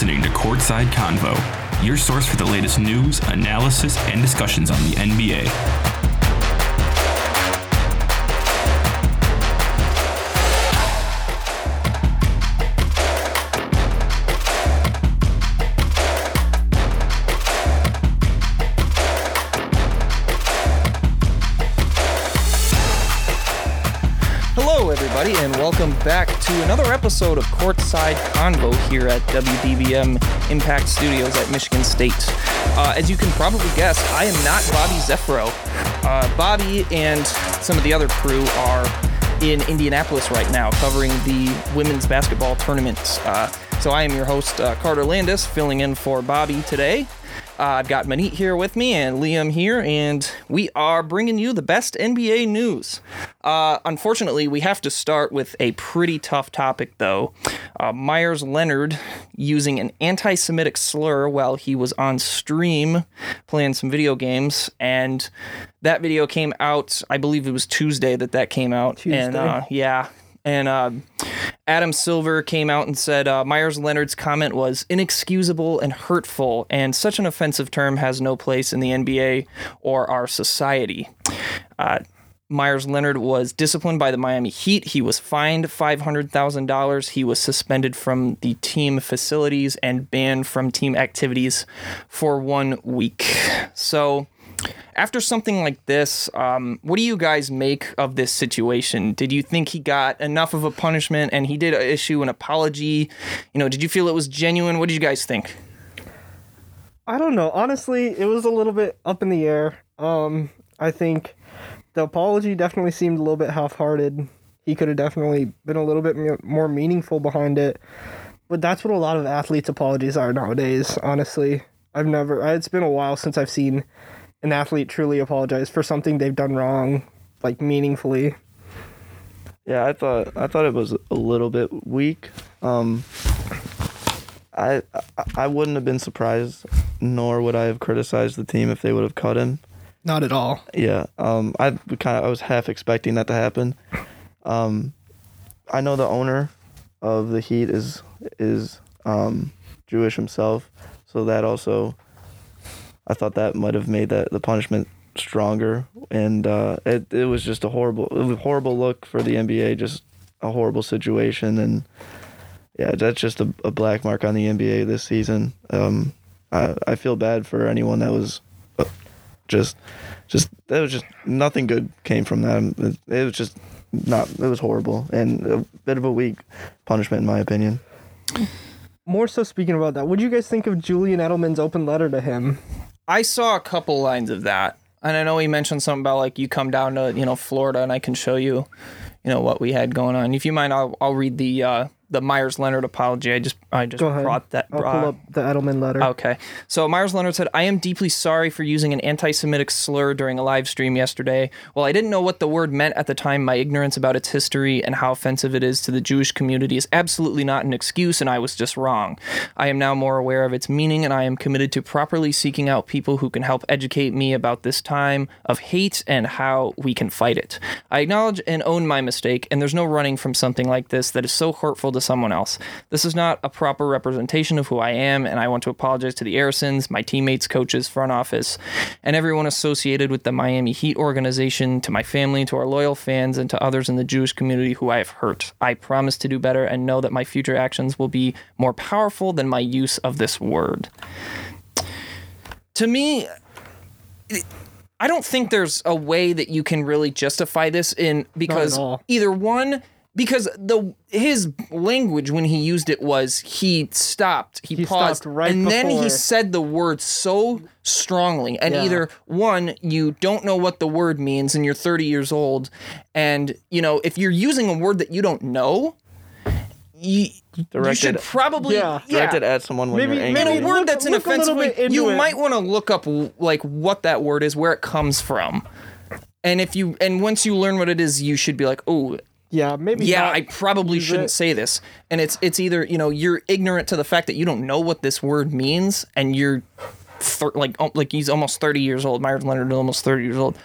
listening to Courtside Convo, your source for the latest news, analysis, and discussions on the NBA. Welcome back to another episode of Courtside Convo here at WDBM Impact Studios at Michigan State. Uh, as you can probably guess, I am not Bobby Zeffiro. Uh, Bobby and some of the other crew are in Indianapolis right now covering the women's basketball tournament. Uh, so I am your host, uh, Carter Landis, filling in for Bobby today. Uh, I've got Manit here with me and Liam here, and we are bringing you the best NBA news. Uh, unfortunately, we have to start with a pretty tough topic, though. Uh, Meyers Leonard using an anti Semitic slur while he was on stream playing some video games, and that video came out, I believe it was Tuesday that that came out. And uh, yeah, and uh, Adam Silver came out and said uh, Meyers Leonard's comment was inexcusable and hurtful, and such an offensive term has no place in the NBA or our society. Uh, Meyers Leonard was disciplined by the Miami Heat. He was fined $500,000. He was suspended from the team facilities and banned from team activities for one week. So, after something like this, um, what do you guys make of this situation? Did you think he got enough of a punishment and he did issue an apology? You know, did you feel it was genuine? What did you guys think? I don't know. Honestly, it was a little bit up in the air. Um, I think the apology definitely seemed a little bit half-hearted. He could have definitely been a little bit more meaningful behind it. But that's what a lot of athletes' apologies are nowadays. Honestly, I've never. It's been a while since I've seen an athlete truly apologize for something they've done wrong, like meaningfully. Yeah, I thought I thought it was a little bit weak. Um, I I- I wouldn't have been surprised, nor would I have criticized the team if they would have cut him. Not at all. Yeah, um, I kind of I was half expecting that to happen. Um, I know the owner of the Heat is is um, Jewish himself, so that also I thought that might have made that the punishment stronger, and uh, it it was just a horrible a horrible look for the NBA, just a horrible situation, and yeah, that's just a, a black mark on the NBA this season. Um, I I feel bad for anyone that was uh, just just that was just nothing good came from that. It, it was just not it was horrible and a bit of a weak punishment in my opinion. More so, speaking about that, what do you guys think of Julian Edelman's open letter to him? I saw a couple lines of that, and I know he mentioned something about like you come down to you know Florida and I can show you, you know what we had going on. If you mind, I'll I'll read the uh, the Meyers Leonard apology. I just I just brought that. I'll brought- pull up the Edelman letter. Okay. So Meyers Leonard said, I am deeply sorry for using an anti Semitic slur during a live stream yesterday. While I didn't know what the word meant at the time, my ignorance about its history and how offensive it is to the Jewish community is absolutely not an excuse, and I was just wrong. I am now more aware of its meaning, and I am committed to properly seeking out people who can help educate me about this time of hate and how we can fight it. I acknowledge and own my mistake, and there's no running from something like this that is so hurtful to someone else. This is not a proper representation of who I am, and I want to apologize to the Arisons, my teammates, coaches, front office, and everyone associated with the Miami Heat organization, to my family, to our loyal fans, and to others in the Jewish community who I have hurt. I promise to do better and know that my future actions will be more powerful than my use of this word. To me, I don't think there's a way that you can really justify this in because either one because the his language when he used it was he stopped he, He paused stopped right and then he before- said the word so strongly and Yeah. either one you don't know what the word means and you're 30 years old and you know if you're using a word that you don't know you, you Directed- should probably Yeah. Directed at someone when Maybe- you're in angry. a word Look- that's an look a offensive little bit word, into you it. might want to look up like what that word is, where it comes from, and if you and once you learn what it is, you should be like, oh, Yeah, maybe. yeah, I probably shouldn't it. say this. And it's it's either you know you're ignorant to the fact that you don't know what this word means, and you're thir- like oh, like he's almost thirty years old. Meyers Leonard is almost thirty years old,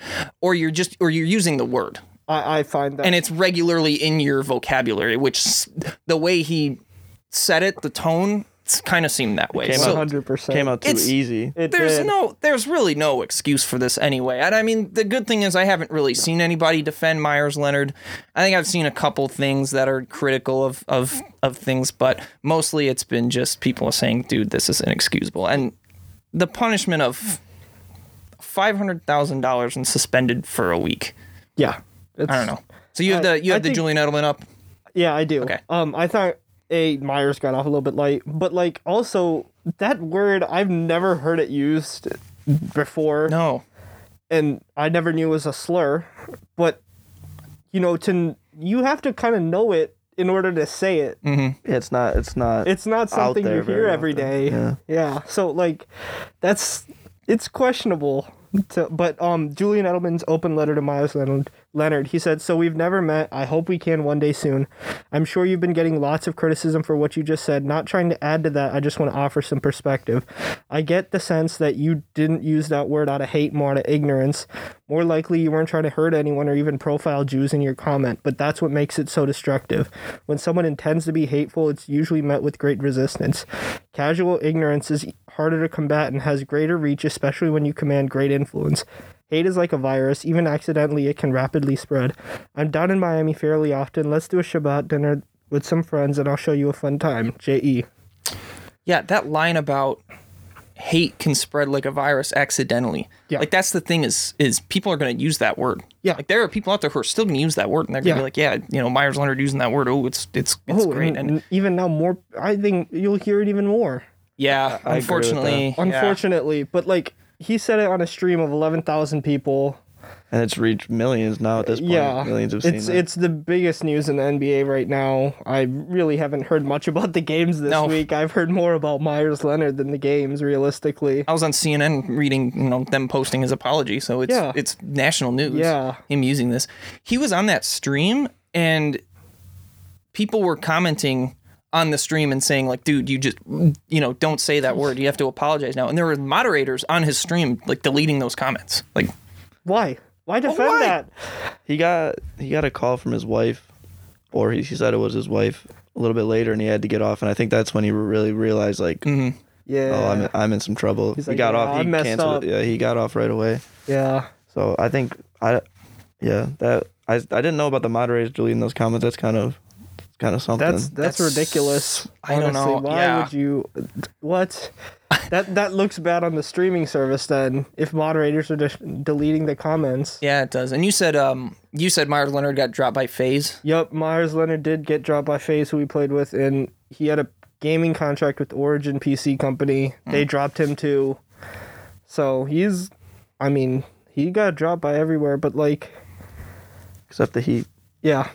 or you're just or you're using the word I, I find that. and it's regularly in your vocabulary, which the way he said it, the tone kind of seemed that way. Came So- out- 100%. Came out too It's- easy. It there's did. no there's really no excuse for this anyway and i mean the good thing is i haven't really seen anybody defend meyers leonard i think i've seen a couple things that are critical of of of things but mostly it's been just people saying dude this is inexcusable and the punishment of $500000 and suspended for a week Yeah. It's, i don't know so you have I- the you I have the think- julian edelman up Yeah, I do. Okay. Um, I thought a Meyers got off a little bit light, but like also that word I've never heard it used before, no and I never knew it was a slur. But you know, to you have to kind of know it in order to say it. It's not. It's not. It's not something you hear very every often. day. Yeah. Yeah. So like, that's it's questionable. To, but um, Julian Edelman's open letter to Miles Leonard. Leonard, he said, "So we've never met. I hope we can one day soon. I'm sure you've been getting lots of criticism for what you just said. Not trying to add to that. I just want to offer some perspective. I get the sense that you didn't use that word out of hate, more out of ignorance. More likely, you weren't trying to hurt anyone or even profile Jews in your comment. But that's what makes it so destructive. When someone intends to be hateful, it's usually met with great resistance. Casual ignorance is harder to combat and has greater reach, especially when you command great influence. Hate is like a virus. Even accidentally, it can rapidly spread. I'm down in Miami fairly often. Let's do a Shabbat dinner with some friends, and I'll show you a fun time. J.E. Yeah, that line about hate can spread like a virus accidentally. Yeah. Like that's the thing is is people are going to use that word. Yeah. Like there are people out there who are still going to use that word and they're going to Yeah. be like, yeah, you know, Meyers Leonard using that word. Oh, it's it's it's Oh, great. and, And, even now, more. I think you'll hear it even more. yeah, I with unfortunately, yeah. Unfortunately, but like he said it on a stream of eleven thousand people. and it's reached millions now at this point. Yeah, millions have seen it's that. it's the biggest news in the NBA right now. I really haven't heard much about the games this No. week. I've heard more about Meyers Leonard than the games, realistically. I was on CNN reading, you know, them posting his apology, so it's Yeah. it's national news. Yeah. him using this. He was on that stream, and people were commenting on the stream and saying like, "Dude, you just, you know, don't say that word. You have to apologize now." And there were moderators on his stream like deleting those comments. Like, Why? Why defend why? that? he got he got a call from his wife, or he, he said it was his wife a little bit later, and he had to get off. And I think that's when he really realized like, Yeah. oh, I'm in, I'm in some trouble. he like, got "Yeah, off. I He messed canceled up." it. Yeah, he got off right away. yeah. So I think I, yeah, that I I didn't know about the moderators deleting those comments. That's kind of kind of something. That's, that's That's- ridiculous. I don't know, Why yeah. would you? What? that that looks bad on the streaming service. Then, if moderators are just deleting the comments. yeah, it does. And you said, um, you said Meyers Leonard got dropped by FaZe. Yep, Meyers Leonard did get dropped by FaZe, who we played with, and he had a gaming contract with Origin PC Company. They dropped him too. So he's, I mean, he got dropped by everywhere, but like, except the Heat. yeah,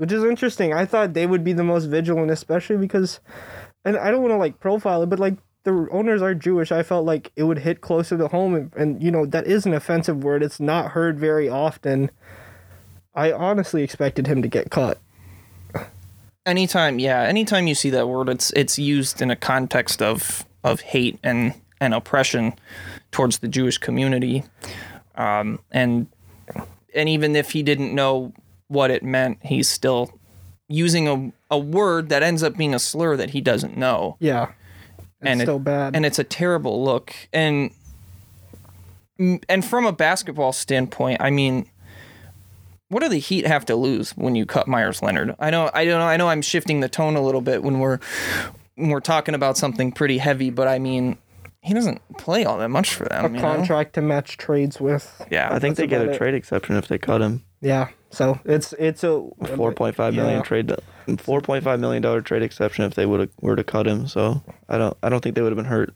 which is interesting. I thought they would be the most vigilant, especially because, and I don't want to like profile it, but like the owners are Jewish. I felt like it would hit closer to home, and, and you know that is an offensive word. It's not heard very often. I honestly expected him to get caught. anytime yeah anytime you see that word it's it's used in a context of of hate and and oppression towards the jewish community um and and even if he didn't know what it meant he's still using a, a word that ends up being a slur that he doesn't know Yeah. It's and it- bad. and it's a terrible look and and from a basketball standpoint i mean what do the heat have to lose when you cut meyers leonard i know i don't know i know i'm shifting the tone a little bit when we're when we're talking about something pretty heavy but i mean he doesn't play all that much for them a you know? contract to match trades with. yeah I think That's they get a it. trade exception if they cut him. Yeah. So it's it's a Four point five million Yeah. trade. Four point five million dollar trade exception if they would have were to cut him. So I don't I don't think they would have been hurt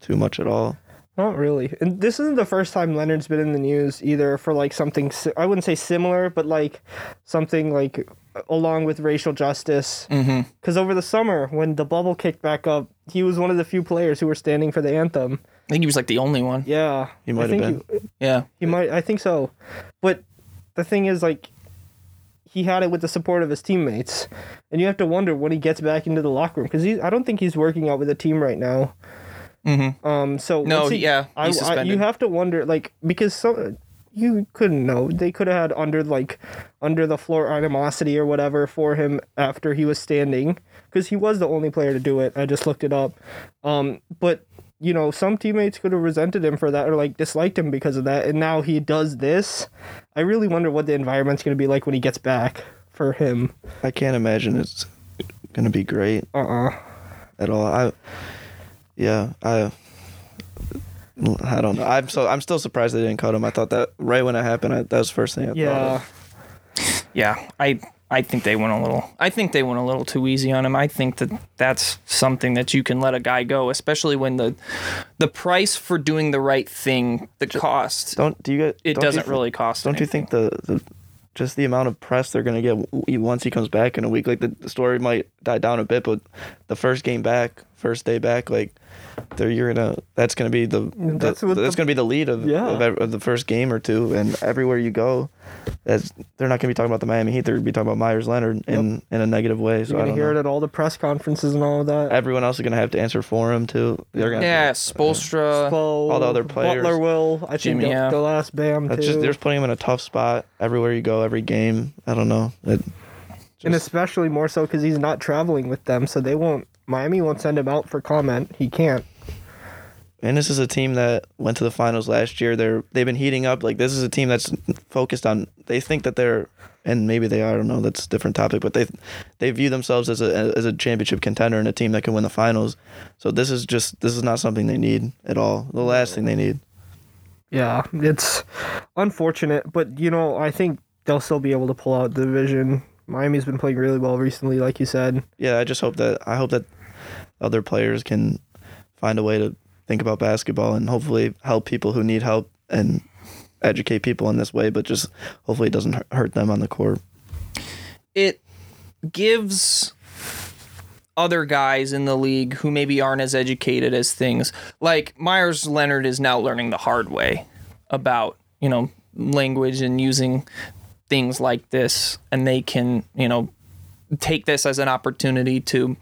too much at all. Not really. And this isn't the first time Leonard's been in the news either for like something I wouldn't say similar, but like something like along with racial justice. Mhm. Because over the summer when the bubble kicked back up, he was one of the few players who were standing for the anthem. i think he was like the only one Yeah, He I might have think been. He, yeah he might. I think so. But the thing is, like, he had it with the support of his teammates, and you have to wonder when he gets back into the locker room because I don't think he's working out with the team right now. Mhm. Um. So No, he- yeah, I, I- you have to wonder, like, because some you couldn't know. They could have had under like under the floor animosity or whatever for him after he was standing because he was the only player to do it. I just looked it up. Um, but you know, some teammates could have resented him for that or like disliked him because of that, and now he does this. I really wonder what the environment's gonna be like when he gets back for him. I can't imagine it's gonna be great Uh uh at all. I, yeah, I, I don't know. I'm so I'm still surprised they didn't cut him. I thought that right when it happened, I, that was the first thing I thought. Yeah. Of. Yeah, I I think they went a little. I think they went a little too easy on him. I think that that's something that you can let a guy go, especially when the the price for doing the right thing, the cost, Don't do you get? it doesn't really cost. Don't you think the the just the amount of press they're gonna get once he comes back in a week? Like the, the story might die down a bit, but the first game back, first day back, like they're you're gonna that's gonna be the, the That's that's, the- gonna be the lead of Yeah. of, of the first game or two, and everywhere you go, that's they're not gonna be talking about the Miami Heat. They're gonna be talking about Meyers Leonard in in a negative way. So You're I gonna don't hear it at all the press conferences and all of that. Everyone else is gonna have to answer for him too. They're gonna Yeah, have to- Spoelstra. Spo, all the other players. Butler will. I think Jimmy, they'll, yeah. they'll ask Bam too. That's just they're just putting him in a tough spot everywhere you go, every game. I don't know. It, and especially more so because he's not traveling with them, so they won't. Miami won't send him out for comment. He can't. And this is a team that went to the finals last year. They're they've been heating up. Like this is a team that's focused on. They think that they're, and maybe they are. I don't know. That's a different topic. But they they view themselves as a as a championship contender and a team that can win the finals. So this is just this is not something they need at all. The last thing they need. Yeah, it's unfortunate, but you know I think they'll still be able to pull out the division. Miami's been playing really well recently, like you said. Yeah, I just hope that I hope that other players can find a way to think about basketball and hopefully help people who need help and educate people in this way. But just hopefully it doesn't hurt them on the court. it gives other guys in the league who maybe aren't as educated as things like Meyers Leonard is now learning the hard way about you know language and using things like this and they can you know take this as an opportunity to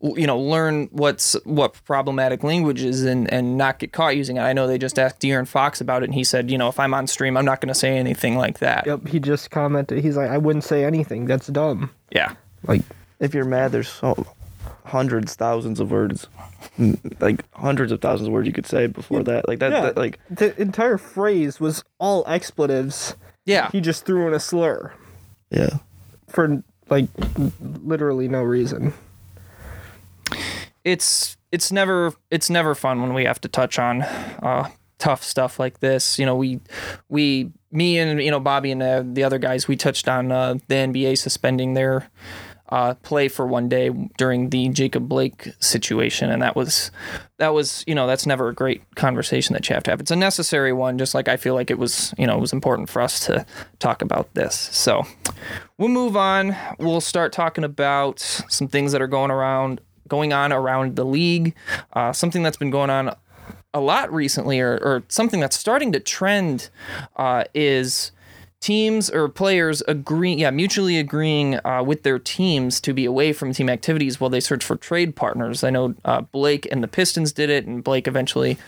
you know learn what's what problematic language is and and not get caught using it. I know they just asked De'Aaron Fox about it and he said, you know, if I'm on stream, I'm not going to say anything like that. Yep, he just commented. He's like, I wouldn't say anything. That's dumb. Yeah. Like, if you're mad, there's so hundreds, thousands of words, like hundreds of thousands of words you could say before that. Like that, Yeah. that- like the entire phrase was all expletives. Yeah. He just threw in a slur yeah. for like literally no reason. it's it's never it's never fun when we have to touch on uh, tough stuff like this. You know, we we me and you know Bobby and uh, the other guys we touched on uh, the NBA suspending their uh, play for one day during the Jacob Blake situation, and that was that was you know that's never a great conversation that you have to have. It's a necessary one, just like I feel like it was you know it was important for us to talk about this. So we'll move on. We'll start talking about some things that are going around going on around the league. Uh, something that's been going on a lot recently, or, or something that's starting to trend, uh, is teams or players agreeing, yeah, mutually agreeing uh, with their teams to be away from team activities while they search for trade partners. I know uh, Blake and the Pistons did it, and Blake eventually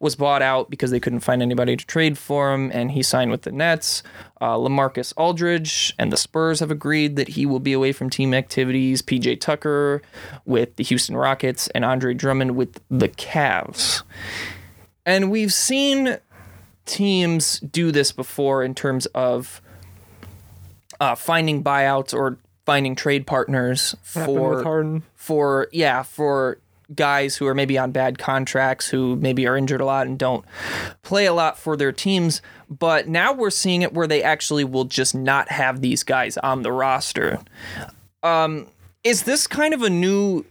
was bought out because they couldn't find anybody to trade for him, and he signed with the Nets. Uh, Lamarcus Aldridge and the Spurs have agreed that he will be away from team activities. PJ Tucker with the Houston Rockets, and Andre Drummond with the Cavs. And we've seen teams do this before in terms of uh, finding buyouts or finding trade partners for for yeah for guys who are maybe on bad contracts who maybe are injured a lot and don't play a lot for their teams. But now we're seeing it where they actually will just not have these guys on the roster. Um is this kind of a new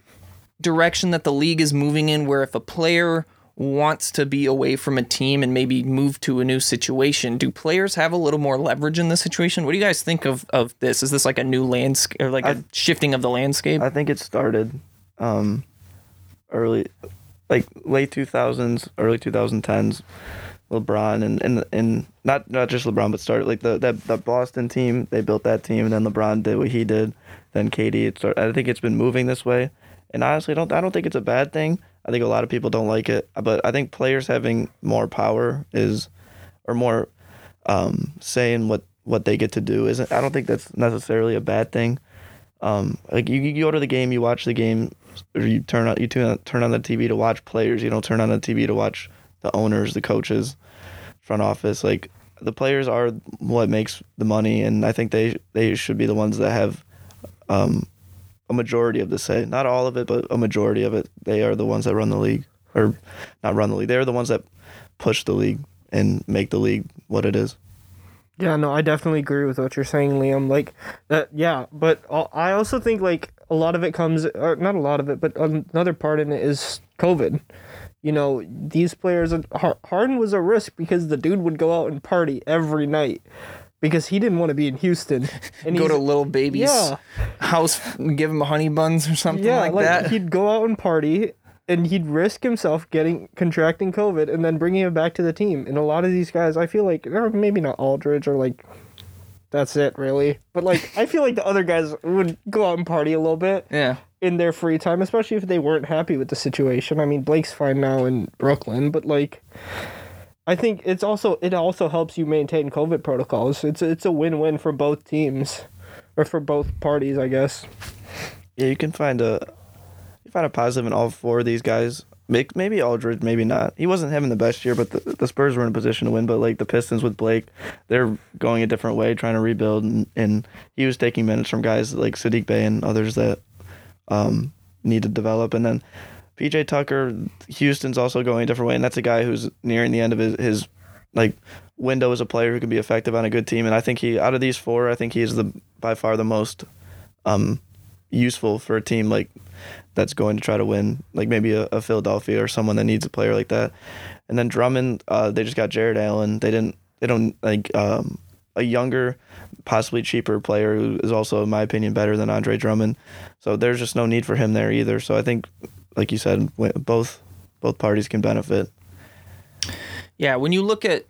direction that the league is moving in where if a player wants to be away from a team and maybe move to a new situation do players have a little more leverage in this situation what do you guys think of of this is this like a new landscape or like a shifting of the landscape I think it started um, early, like late 2000s, early 2010s. LeBron and and and not not just LeBron, but started like the that that Boston team. They built that team, and then LeBron did what he did. Then KD. It started, I think it's been moving this way, and honestly, I don't I don't think it's a bad thing. I think a lot of people don't like it, but I think players having more power is, or more um, saying what what they get to do isn't. I don't think that's necessarily a bad thing. Um, like you, you go to the game, you watch the game, or you turn on you turn turn on the TV to watch players. You don't turn on the TV to watch the owners, the coaches, front office. Like the players are what makes the money, and I think they they should be the ones that have um, a majority of the say. Not all of it, but a majority of it. They are the ones that run the league, or not run the league. They're the ones that push the league and make the league what it is. Yeah, no, I definitely agree with what you're saying, Liam. Like that, yeah. But I also think like a lot of it comes, or not a lot of it, but another part in it is COVID. You know, these players, Harden was a risk because the dude would go out and party every night because he didn't want to be in Houston. And Go to Lil Baby's Yeah. house, give him honey buns or something yeah, like, like that. he'd go out and party, and he'd risk himself getting contracting COVID and then bringing it back to the team. And a lot of these guys, I feel like, or maybe not Aldridge or like, that's it really. But like, I feel like the other guys would go out and party a little bit yeah. in their free time, especially if they weren't happy with the situation. I mean, Blake's fine now in Brooklyn, but like. I think it's also it also helps you maintain COVID protocols. It's it's a win win for both teams, or for both parties, I guess. Yeah, you can find a you find a positive in all four of these guys. Maybe Aldridge, maybe not. He wasn't having the best year, but the, the Spurs were in a position to win. But like the Pistons with Blake, they're going a different way, trying to rebuild, and, and he was taking minutes from guys like Saddiq Bey and others that um, need to develop. And then PJ Tucker, Houston's also going a different way, and that's a guy who's nearing the end of his, his like window as a player who can be effective on a good team. And I think he out of these four, I think he's the by far the most um, useful for a team like that's going to try to win, like maybe a, a Philadelphia or someone that needs a player like that. And then Drummond, uh, they just got Jarrett Allen. They didn't. They don't like um, a younger, possibly cheaper player who is also, in my opinion, better than Andre Drummond. So there's just no need for him there either. So I think, like you said, both both parties can benefit. Yeah, when you look at,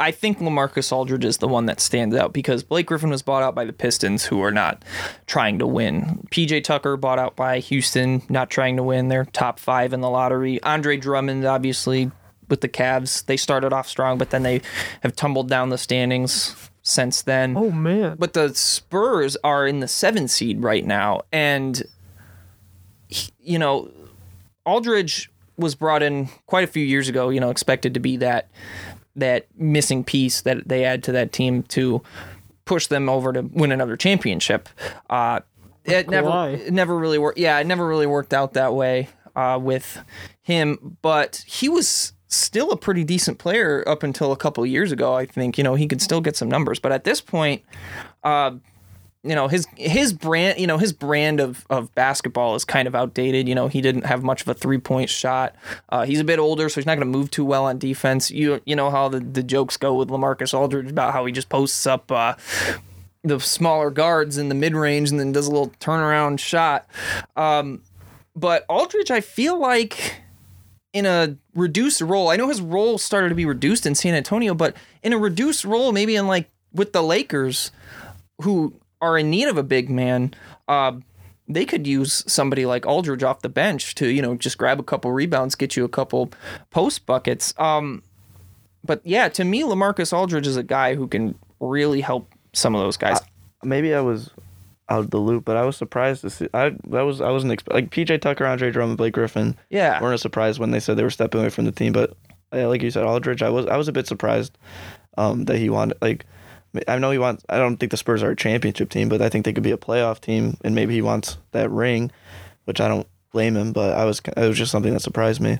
I think Lamarcus Aldridge is the one that stands out because Blake Griffin was bought out by the Pistons, who are not trying to win. PJ Tucker bought out by Houston, not trying to win. They're top five in the lottery. Andre Drummond, obviously, with the Cavs, they started off strong, but then they have tumbled down the standings since then. Oh man. But the Spurs are in the seven seed right now, and he- you know, Aldridge was brought in quite a few years ago. You know, expected to be that that missing piece that they add to that team to push them over to win another championship. Uh, it never it never really worked. Yeah, it never really worked out that way uh, with him. But he was still a pretty decent player up until a couple years ago. I think you know he could still get some numbers, but at this point, uh, you know his his brand you know his brand of, of basketball is kind of outdated. You know he didn't have much of a three point shot. Uh, he's a bit older, so he's not going to move too well on defense. You you know how the, the jokes go with Lamarcus Aldridge about how he just posts up. Uh, the smaller guards in the mid range and then does a little turnaround shot. Um, but Aldridge, I feel like in a reduced role, I know his role started to be reduced in San Antonio, but in a reduced role, maybe in like with the Lakers, who are in need of a big man, uh, they could use somebody like Aldridge off the bench to, you know, just grab a couple rebounds, get you a couple post buckets. Um, but yeah, to me, Lamarcus Aldridge is a guy who can really help some of those guys. Maybe I was out of the loop, but I was surprised to see. I that was I wasn't like PJ Tucker, Andre Drummond, Blake Griffin. Yeah. weren't surprised when they said they were stepping away from the team. But yeah, like you said, Aldridge, I was I was a bit surprised um, that he wanted like. I know he wants. I don't think the Spurs are a championship team, but I think they could be a playoff team, and maybe he wants that ring, which I don't blame him. But I was it was just something that surprised me.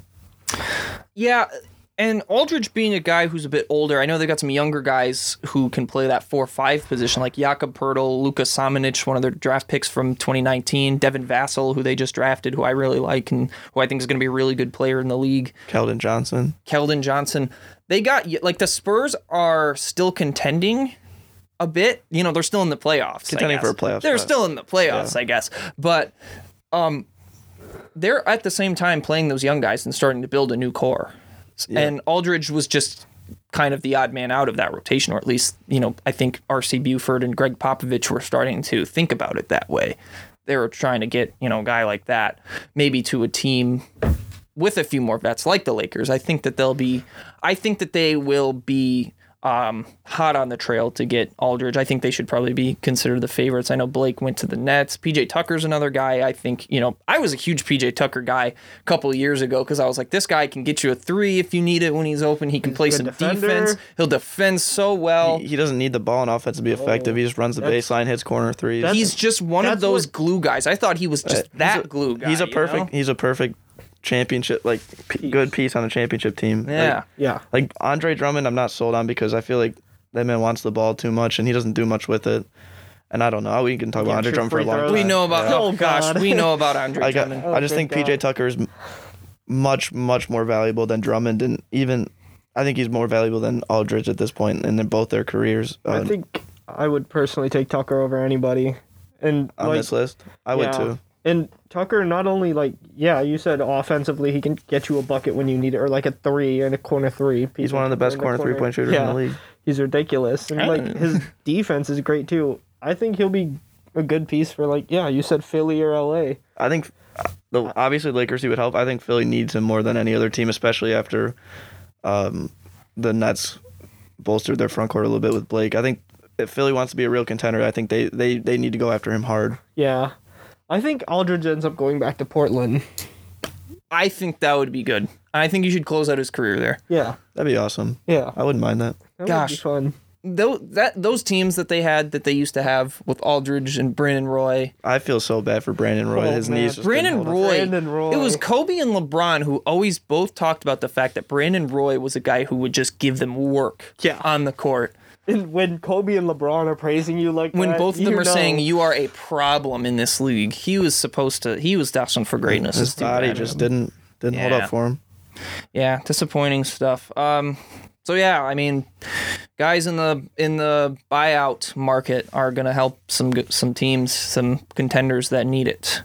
Yeah, and Aldridge being a guy who's a bit older, I know they've got some younger guys who can play that four five position, like Jakob Poeltl, Luka Samanic, one of their draft picks from 2019, Devin Vassell, who they just drafted, who I really like and who I think is going to be a really good player in the league. Keldon Johnson. Keldon Johnson. They got like the Spurs are still contending a bit. You know, they're still in the playoffs. Contending for a playoff They're spot. still in the playoffs, I guess. But um they're at the same time playing those young guys and starting to build a new core. And Aldridge was just kind of the odd man out of that rotation, or at least, you know, I think RC Buford and Gregg Popovich were starting to think about it that way. They were trying to get, you know, a guy like that maybe to a team with a few more vets like the Lakers. I think that they'll be I think that they will be um, hot on the trail to get Aldridge. I think they should probably be considered the favorites. I know Blake went to the Nets. PJ Tucker's another guy. I think you know I was a huge PJ Tucker guy a couple of years ago because I was like, this guy can get you a three if you need it when he's open. He can play some defender. defense. He'll defend so well. He doesn't need the ball in offense to be effective. he just runs the that's- baseline, hits corner threes. He's just one of those what- glue guys. I thought he was just that glue guy. he's a you perfect. know? He's a perfect championship, like p- good piece on a championship team. Yeah. Like, Yeah. like Andre Drummond, I'm not sold on because I feel like that man wants the ball too much and he doesn't do much with it. And I don't know. We can talk about Andre Drummond for a long time. we know about. Oh, Oh, gosh, we know about Andre I, got, Drummond. I just Oh, think thank PJ Tucker is much, much more valuable than Drummond, and even I think he's more valuable than Aldridge at this point in both their careers. Uh, I think I would personally take Tucker over anybody. And on like, this list, I would too. And Tucker not only like yeah, you said offensively he can get you a bucket when you need it, or like a three and a corner three. He's one of the best corner three point shooters in the league. He's ridiculous, and like his defense is great too. I think he'll be a good piece for like yeah, you said Philly or LA. I think uh, the obviously Lakers he would help. I think Philly needs him more than any other team, especially after um, the Nets bolstered their front court a little bit with Blake. I think if Philly wants to be a real contender, I think they they, they need to go after him hard. Yeah, I think Aldridge ends up going back to Portland. I think that would be good. I think you should close out his career there. Yeah, That'd be awesome. yeah, I wouldn't mind that. that would be Gosh. fun. Those that those teams that they had that they used to have with Aldridge and Brandon Roy. I feel so bad for Brandon Roy. Oh, His man. knees. Just Brandon couldn't hold up. Roy, Brandon Roy. It was Kobe and LeBron who always both talked about the fact that Brandon Roy was a guy who would just give them work Yeah. on the court. And when Kobe and LeBron are praising you like When that, both of them are know. saying you are a problem in this league, he was supposed to. He was destined for greatness. His It's body just didn't didn't hold up for him. Yeah, disappointing stuff. Um, so yeah, I mean, guys in the in the buyout market are gonna help some some teams, some contenders that need it.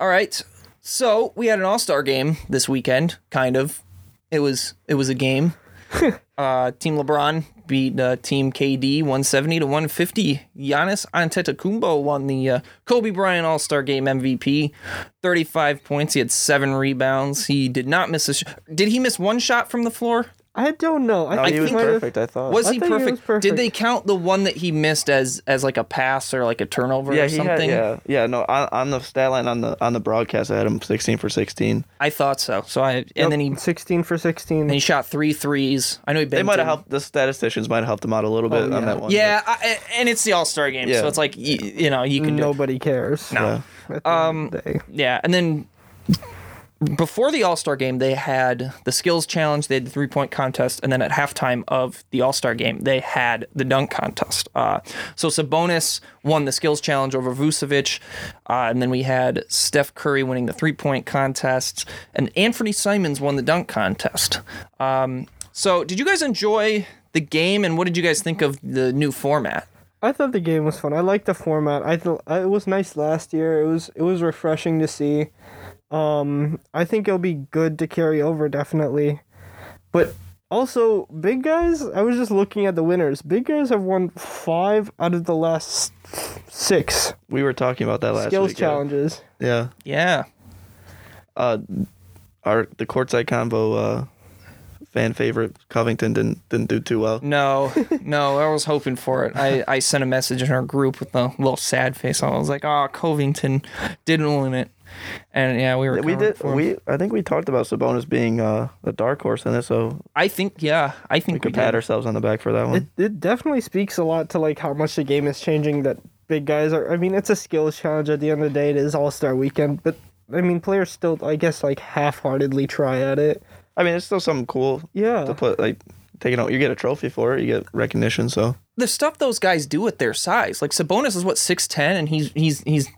All right, so we had an All Star game this weekend. Kind of, it was it was a game. uh, Team LeBron beat uh, Team KD 170 to 150. Giannis Antetokounmpo won the uh, Kobe Bryant All Star Game MVP. 35 points. He had seven rebounds. He did not miss a. Sh- did he miss one shot from the floor? I don't know. I, No, think he was might have- perfect. I thought. Was I he think he was perfect? perfect. Did they count the one that he missed as as like a pass or like a turnover yeah, or he something? had. Yeah, yeah. No, on, on the stat line on the on the broadcast, I had him 16 for 16. I thought so. So I and then he sixteen for sixteen. he shot three threes. I know he They bent might have helped. The statisticians might have helped him out a little bit Oh, on that one. Yeah, I, and it's the All Star game, so it's like you, you know you can do. Nobody cares. No. At the Um, end of the day. Yeah, and then before the All Star game, they had the skills challenge, they had the three point contest, and then at halftime of the All Star game, they had the dunk contest. Uh, so Sabonis won the skills challenge over Vucevic, uh, and then we had Steph Curry winning the three point contest, and Anfernee Simons won the dunk contest. Um, so, did you guys enjoy the game, and what did you guys think of the new format? I thought the game was fun. I liked the format. I thought it was nice last year. It was it was refreshing to see. Um, I think it'll be good to carry over definitely. But also, big guys. I was just looking at the winners. Big guys have won five out of the last six we were talking about that last skills week. yeah. challenges. Yeah. Yeah. Uh, our the courtside convo uh, fan favorite Covington didn't didn't do too well. No, no, I was hoping for it. I, I sent a message in our group with a little sad face. I was like, "Oh, Covington didn't win it," and yeah, we were. We did. We I think we talked about Sabonis being uh, the dark horse in it, so I think, yeah, I think we we, could did. pat ourselves on the back for that It one. it definitely speaks a lot to like how much the game is changing. That big guys are. I mean, it's a skills challenge. At the end of the day, it is All Star Weekend, but. I mean, players still, I guess, like half-heartedly try at it. I mean, it's still something cool Yeah. to put like taking out. You get a trophy for it. You get recognition. So The stuff those guys do at their size, like Sabonis is what six ten, and he's he's he's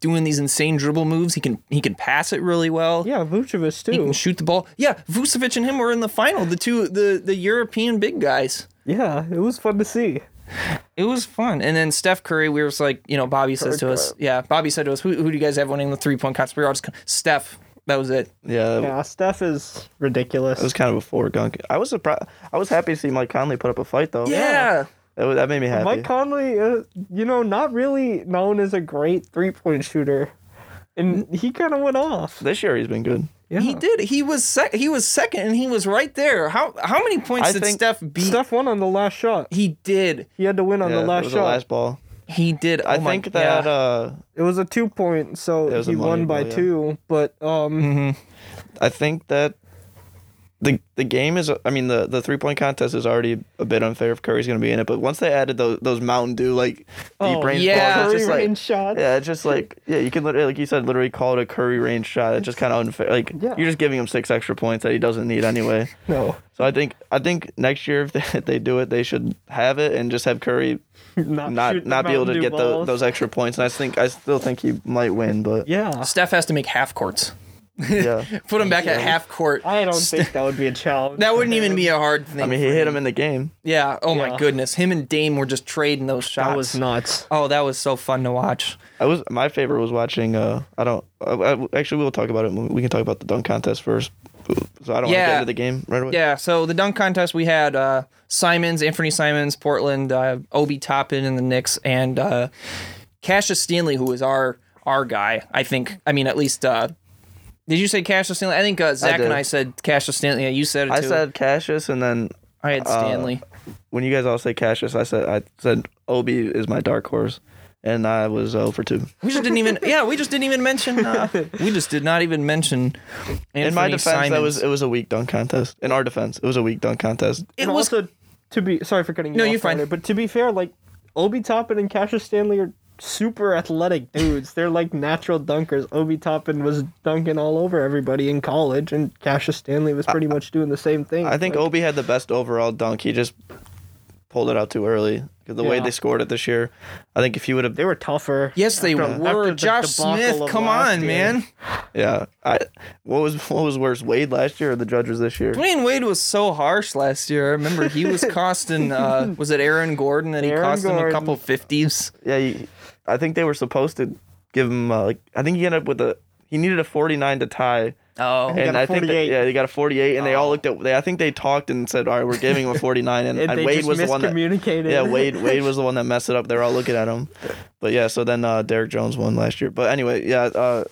doing these insane dribble moves. He can he can pass it really well. Yeah, Vucevic too. He too. can shoot the ball. Yeah, Vucevic and him were in the final. The two the the European big guys. Yeah, it was fun to see. It was fun. And then Steph Curry, we were just like, you know, Bobby says to us, yeah, Bobby said to us, who, who do you guys have winning the three point contest? We were all just, Steph. That was it. yeah, Yeah, Steph is ridiculous. it was kind of a foregone. I was surprised. I was happy to see Mike Conley put up a fight though. Yeah. That, that made me happy. Mike Conley, uh, you know, not really known as a great three-point shooter, and he kind of went off. this year he's been good. He did. He was sec- he was second and he was right there. How how many points I did think Steph beat? Steph won on the last shot. he did. He had to win on Yeah, the it last was shot. the last ball. He did. I Oh my- think that yeah. uh, It was a two point, so It was a he won by ball, yeah. two. But um, Mm-hmm. I think that the the game is. I mean, the the three point contest is already a bit unfair if Curry's going to be in it. But once they added those those Mountain Dew like deep Oh, range yeah. balls, Curry it's just like range shots. yeah, it's just like yeah, you can literally like you said, literally call it a Curry range shot. It's just kind of unfair. Like Yeah. you're just giving him six extra points that he doesn't need anyway. no, So I think I think next year if they, if they do it, they should have it and just have Curry not not not be able to Mountain get Dew the, those extra points. And I think I still think he might win, but Yeah, Steph has to make half courts. Yeah. Put him back at half court. I don't think that would be a challenge. That wouldn't even be a hard thing. I mean, he hit him in the game. Yeah. Oh my Yeah. goodness. Him and Dame were just trading those shots. That was nuts. Oh, that was so fun to watch. I was my favorite was watching. Uh, I don't. I, I, actually, we'll talk about it. We can talk about the dunk contest first. So I don't want to Yeah. get into the game right away. Yeah. So the dunk contest, we had uh, Simons, Anfernee Simons, Portland, uh, Obi Toppin in the Knicks, and uh, Cassius Stanley, who is our our guy. I think. I mean, at least. Uh, did you say Cassius Stanley? I think uh, Zach did. and I said Cassius Stanley. Yeah, you said it I too. said Cassius, and then I had Stanley. when you guys all say Cassius, I said I said Obi is my dark horse, and I was 0 for two. we just didn't even. Yeah, we just didn't even mention. Uh, we just did not even mention. Anthony In my defense, Simons. that was it was a weak dunk contest. In our defense, it was a weak dunk contest. It and was also, to be sorry for cutting you No, off, you're fine. Ryder, But to be fair, like Obi Toppin and Cassius Stanley are super athletic dudes. They're like natural dunkers. Obi Toppin was dunking all over everybody in college, and Cassius Stanley was pretty much doing the same thing. I think Like, Obi had the best overall dunk. He just pulled it out too early because the way they scored it this year. I think if he would have, they were tougher. Yes, they after- were. after Josh debacle Smith, come on, year. man. yeah. I what was what was worse, Wade last year or the Judges this year? Dwyane Wade was so harsh last year. I remember he was costing. Uh, was it Aaron Gordon that he Aaron cost him a couple fifties? Yeah, he, I think they were supposed to give him uh, like I think he ended up with a he needed a 49 to tie. Oh, got and I think that, yeah, they got a 48 and they all looked at they I think they talked and said, "All right, we're giving him a 49." And, And and Wade was the one that miscommunicated. Yeah, Wade Wade was the one that messed it up. They're all looking at him. But yeah, so then uh, Derrick Jones won last year. But anyway, yeah, uh,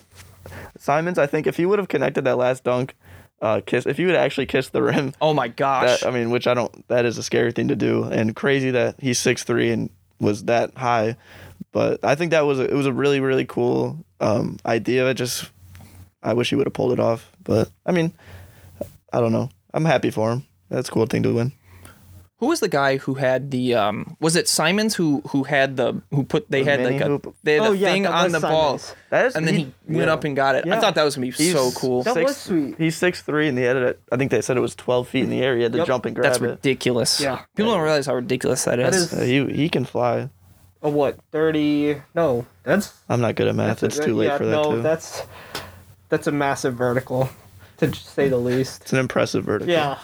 Simons, I think if he would have connected that last dunk, uh, kiss if he would actually kiss the rim, oh my gosh. that I mean, which I don't that is a scary thing to do and crazy that he's six three and was that high. But I think that was a, it was a really really cool um, idea. I just I wish he would have pulled it off. But I mean, I don't know. I'm happy for him. That's a cool thing to win. who was the guy who had the? Um, was it Simons who who had the who put they The had like a hoop? they had Oh, the yeah, thing on was the ball, That is, and then he, went yeah. up and got it. I thought that was gonna be He's- so cool. That Six- was sweet. He's six three and he had it. I think they said it was twelve feet in the air. He had to Yep. jump and grab That's it. ridiculous. Yeah. people don't realize how ridiculous that is. That is- Uh, he he can fly. A what? Thirty? No, that's I'm not good at math. It's a- too late yeah, for that no, too. that's that's a massive vertical, to say the least. It's an impressive vertical. Yeah.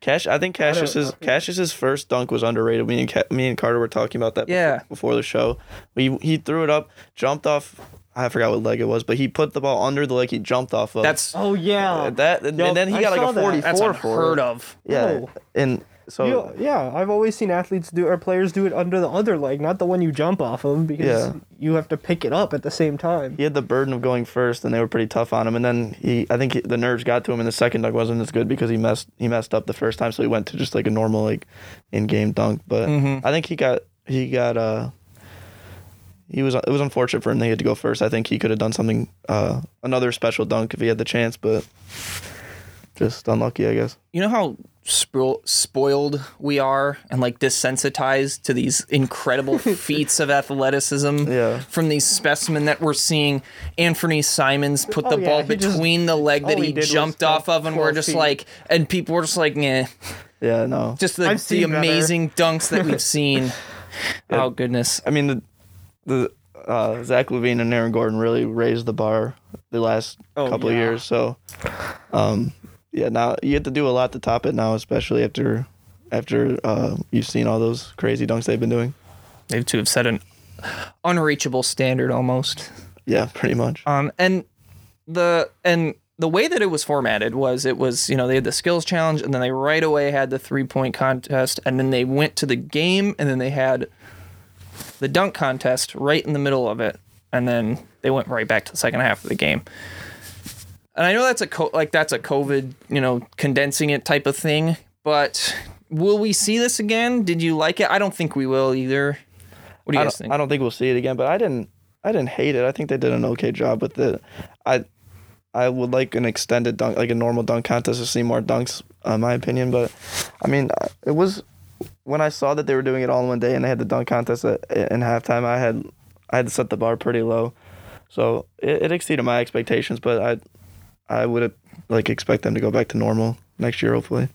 Cash. I think don't- Cassius's Cassius's first dunk was underrated. Me and Ca- me and Carter were talking about that. Yeah. Before, before the show, he he threw it up, jumped off. I forgot what leg it was, but he put the ball under the leg he jumped off of. That's Oh yeah. Uh, that, and, Yup, and then he I got like saw a that. 44 that's for unheard it. of. Yeah, Oh. and so You- yeah, I've always seen athletes do or players do it under the other leg, not the one you jump off of, because Yeah. you have to pick it up at the same time. he had the burden of going first, and they were pretty tough on him. And then he, I think he, the nerves got to him, and the second dunk wasn't as good because he messed he messed up the first time, so he went to just like a normal like in game dunk. But I think he got he got uh he was it was unfortunate for him that he had to go first. I think he could have done something uh another special dunk if he had the chance, but just unlucky, I guess. You know how spo- spoiled we are and like desensitized to these incredible feats of athleticism Yeah. from these specimen that we're seeing. Anfernee Simons put the Oh, yeah, ball just- between the leg that he, he jumped off of, and we're just feet. like, and people were just like, nah. Yeah, no. Just the, the better. amazing dunks that we've seen. Oh goodness. I mean the the uh, Zach LaVine and Aaron Gordon really raised the bar the last Oh, couple of years. So, um, yeah, now you have to do a lot to top it now, especially after after uh, you've seen all those crazy dunks they've been doing. They've to have set an unreachable standard almost. Yeah, pretty much. Um, and the and the way that it was formatted was it was you know they had the skills challenge and then they right away had the three point contest and then they went to the game and then they had the dunk contest right in the middle of it and then they went right back to the second half of the game. And I know that's a co- like that's a COVID, you know, condensing it type of thing. But will we see this again? Did you like it? I don't think we will either. What do you I guys think? I don't think we'll see it again, but I didn't I didn't hate it. I think they did an okay job with it. I I would like an extended dunk, like a normal dunk contest to see more dunks, uh, in my opinion. But I mean, uh, it was when I saw that they were doing it all in one day and they had the dunk contest at, in halftime. I had I had to set the bar pretty low, so it, it exceeded my expectations. But I would like expect them to go back to normal next year, hopefully.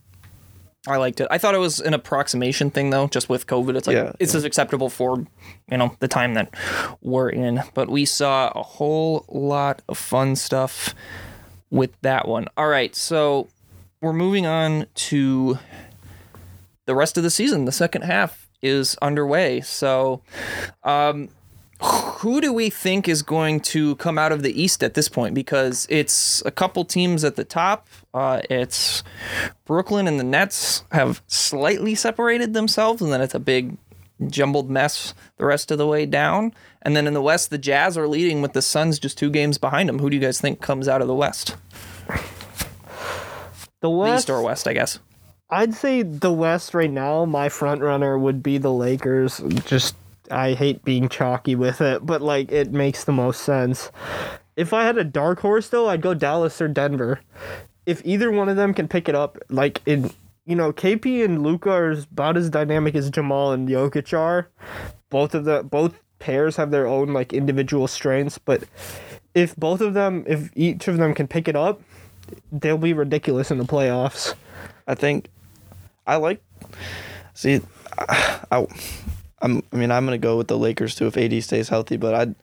I liked it. I thought it was an approximation thing though, just with COVID. It's like Yeah, it's as acceptable for, you know, the time that we're in. But we saw a whole lot of fun stuff with that one. All right, so we're moving on to the rest of the season. The second half is underway. So um who do we think is going to come out of the East at this point? Because it's a couple teams at the top. Uh, it's Brooklyn and the Nets have slightly separated themselves, and then it's a big jumbled mess the rest of the way down. And then in the West, the Jazz are leading with the Suns just two games behind them. Who do you guys think comes out of the West? The The West, East or West, I guess. I'd say the West right now. My front runner would be the Lakers. Just I hate being chalky with it, but like it makes the most sense. If I had a dark horse though, I'd go Dallas or Denver. If either one of them can pick it up, like in you know, KP and Luka are about as dynamic as Jamal and Jokic are. Both of the both pairs have their own like individual strengths, but if both of them, if each of them can pick it up, they'll be ridiculous in the playoffs. I think I like. See, I, I, I'm. I mean, I'm gonna go with the Lakers too if AD stays healthy. But I,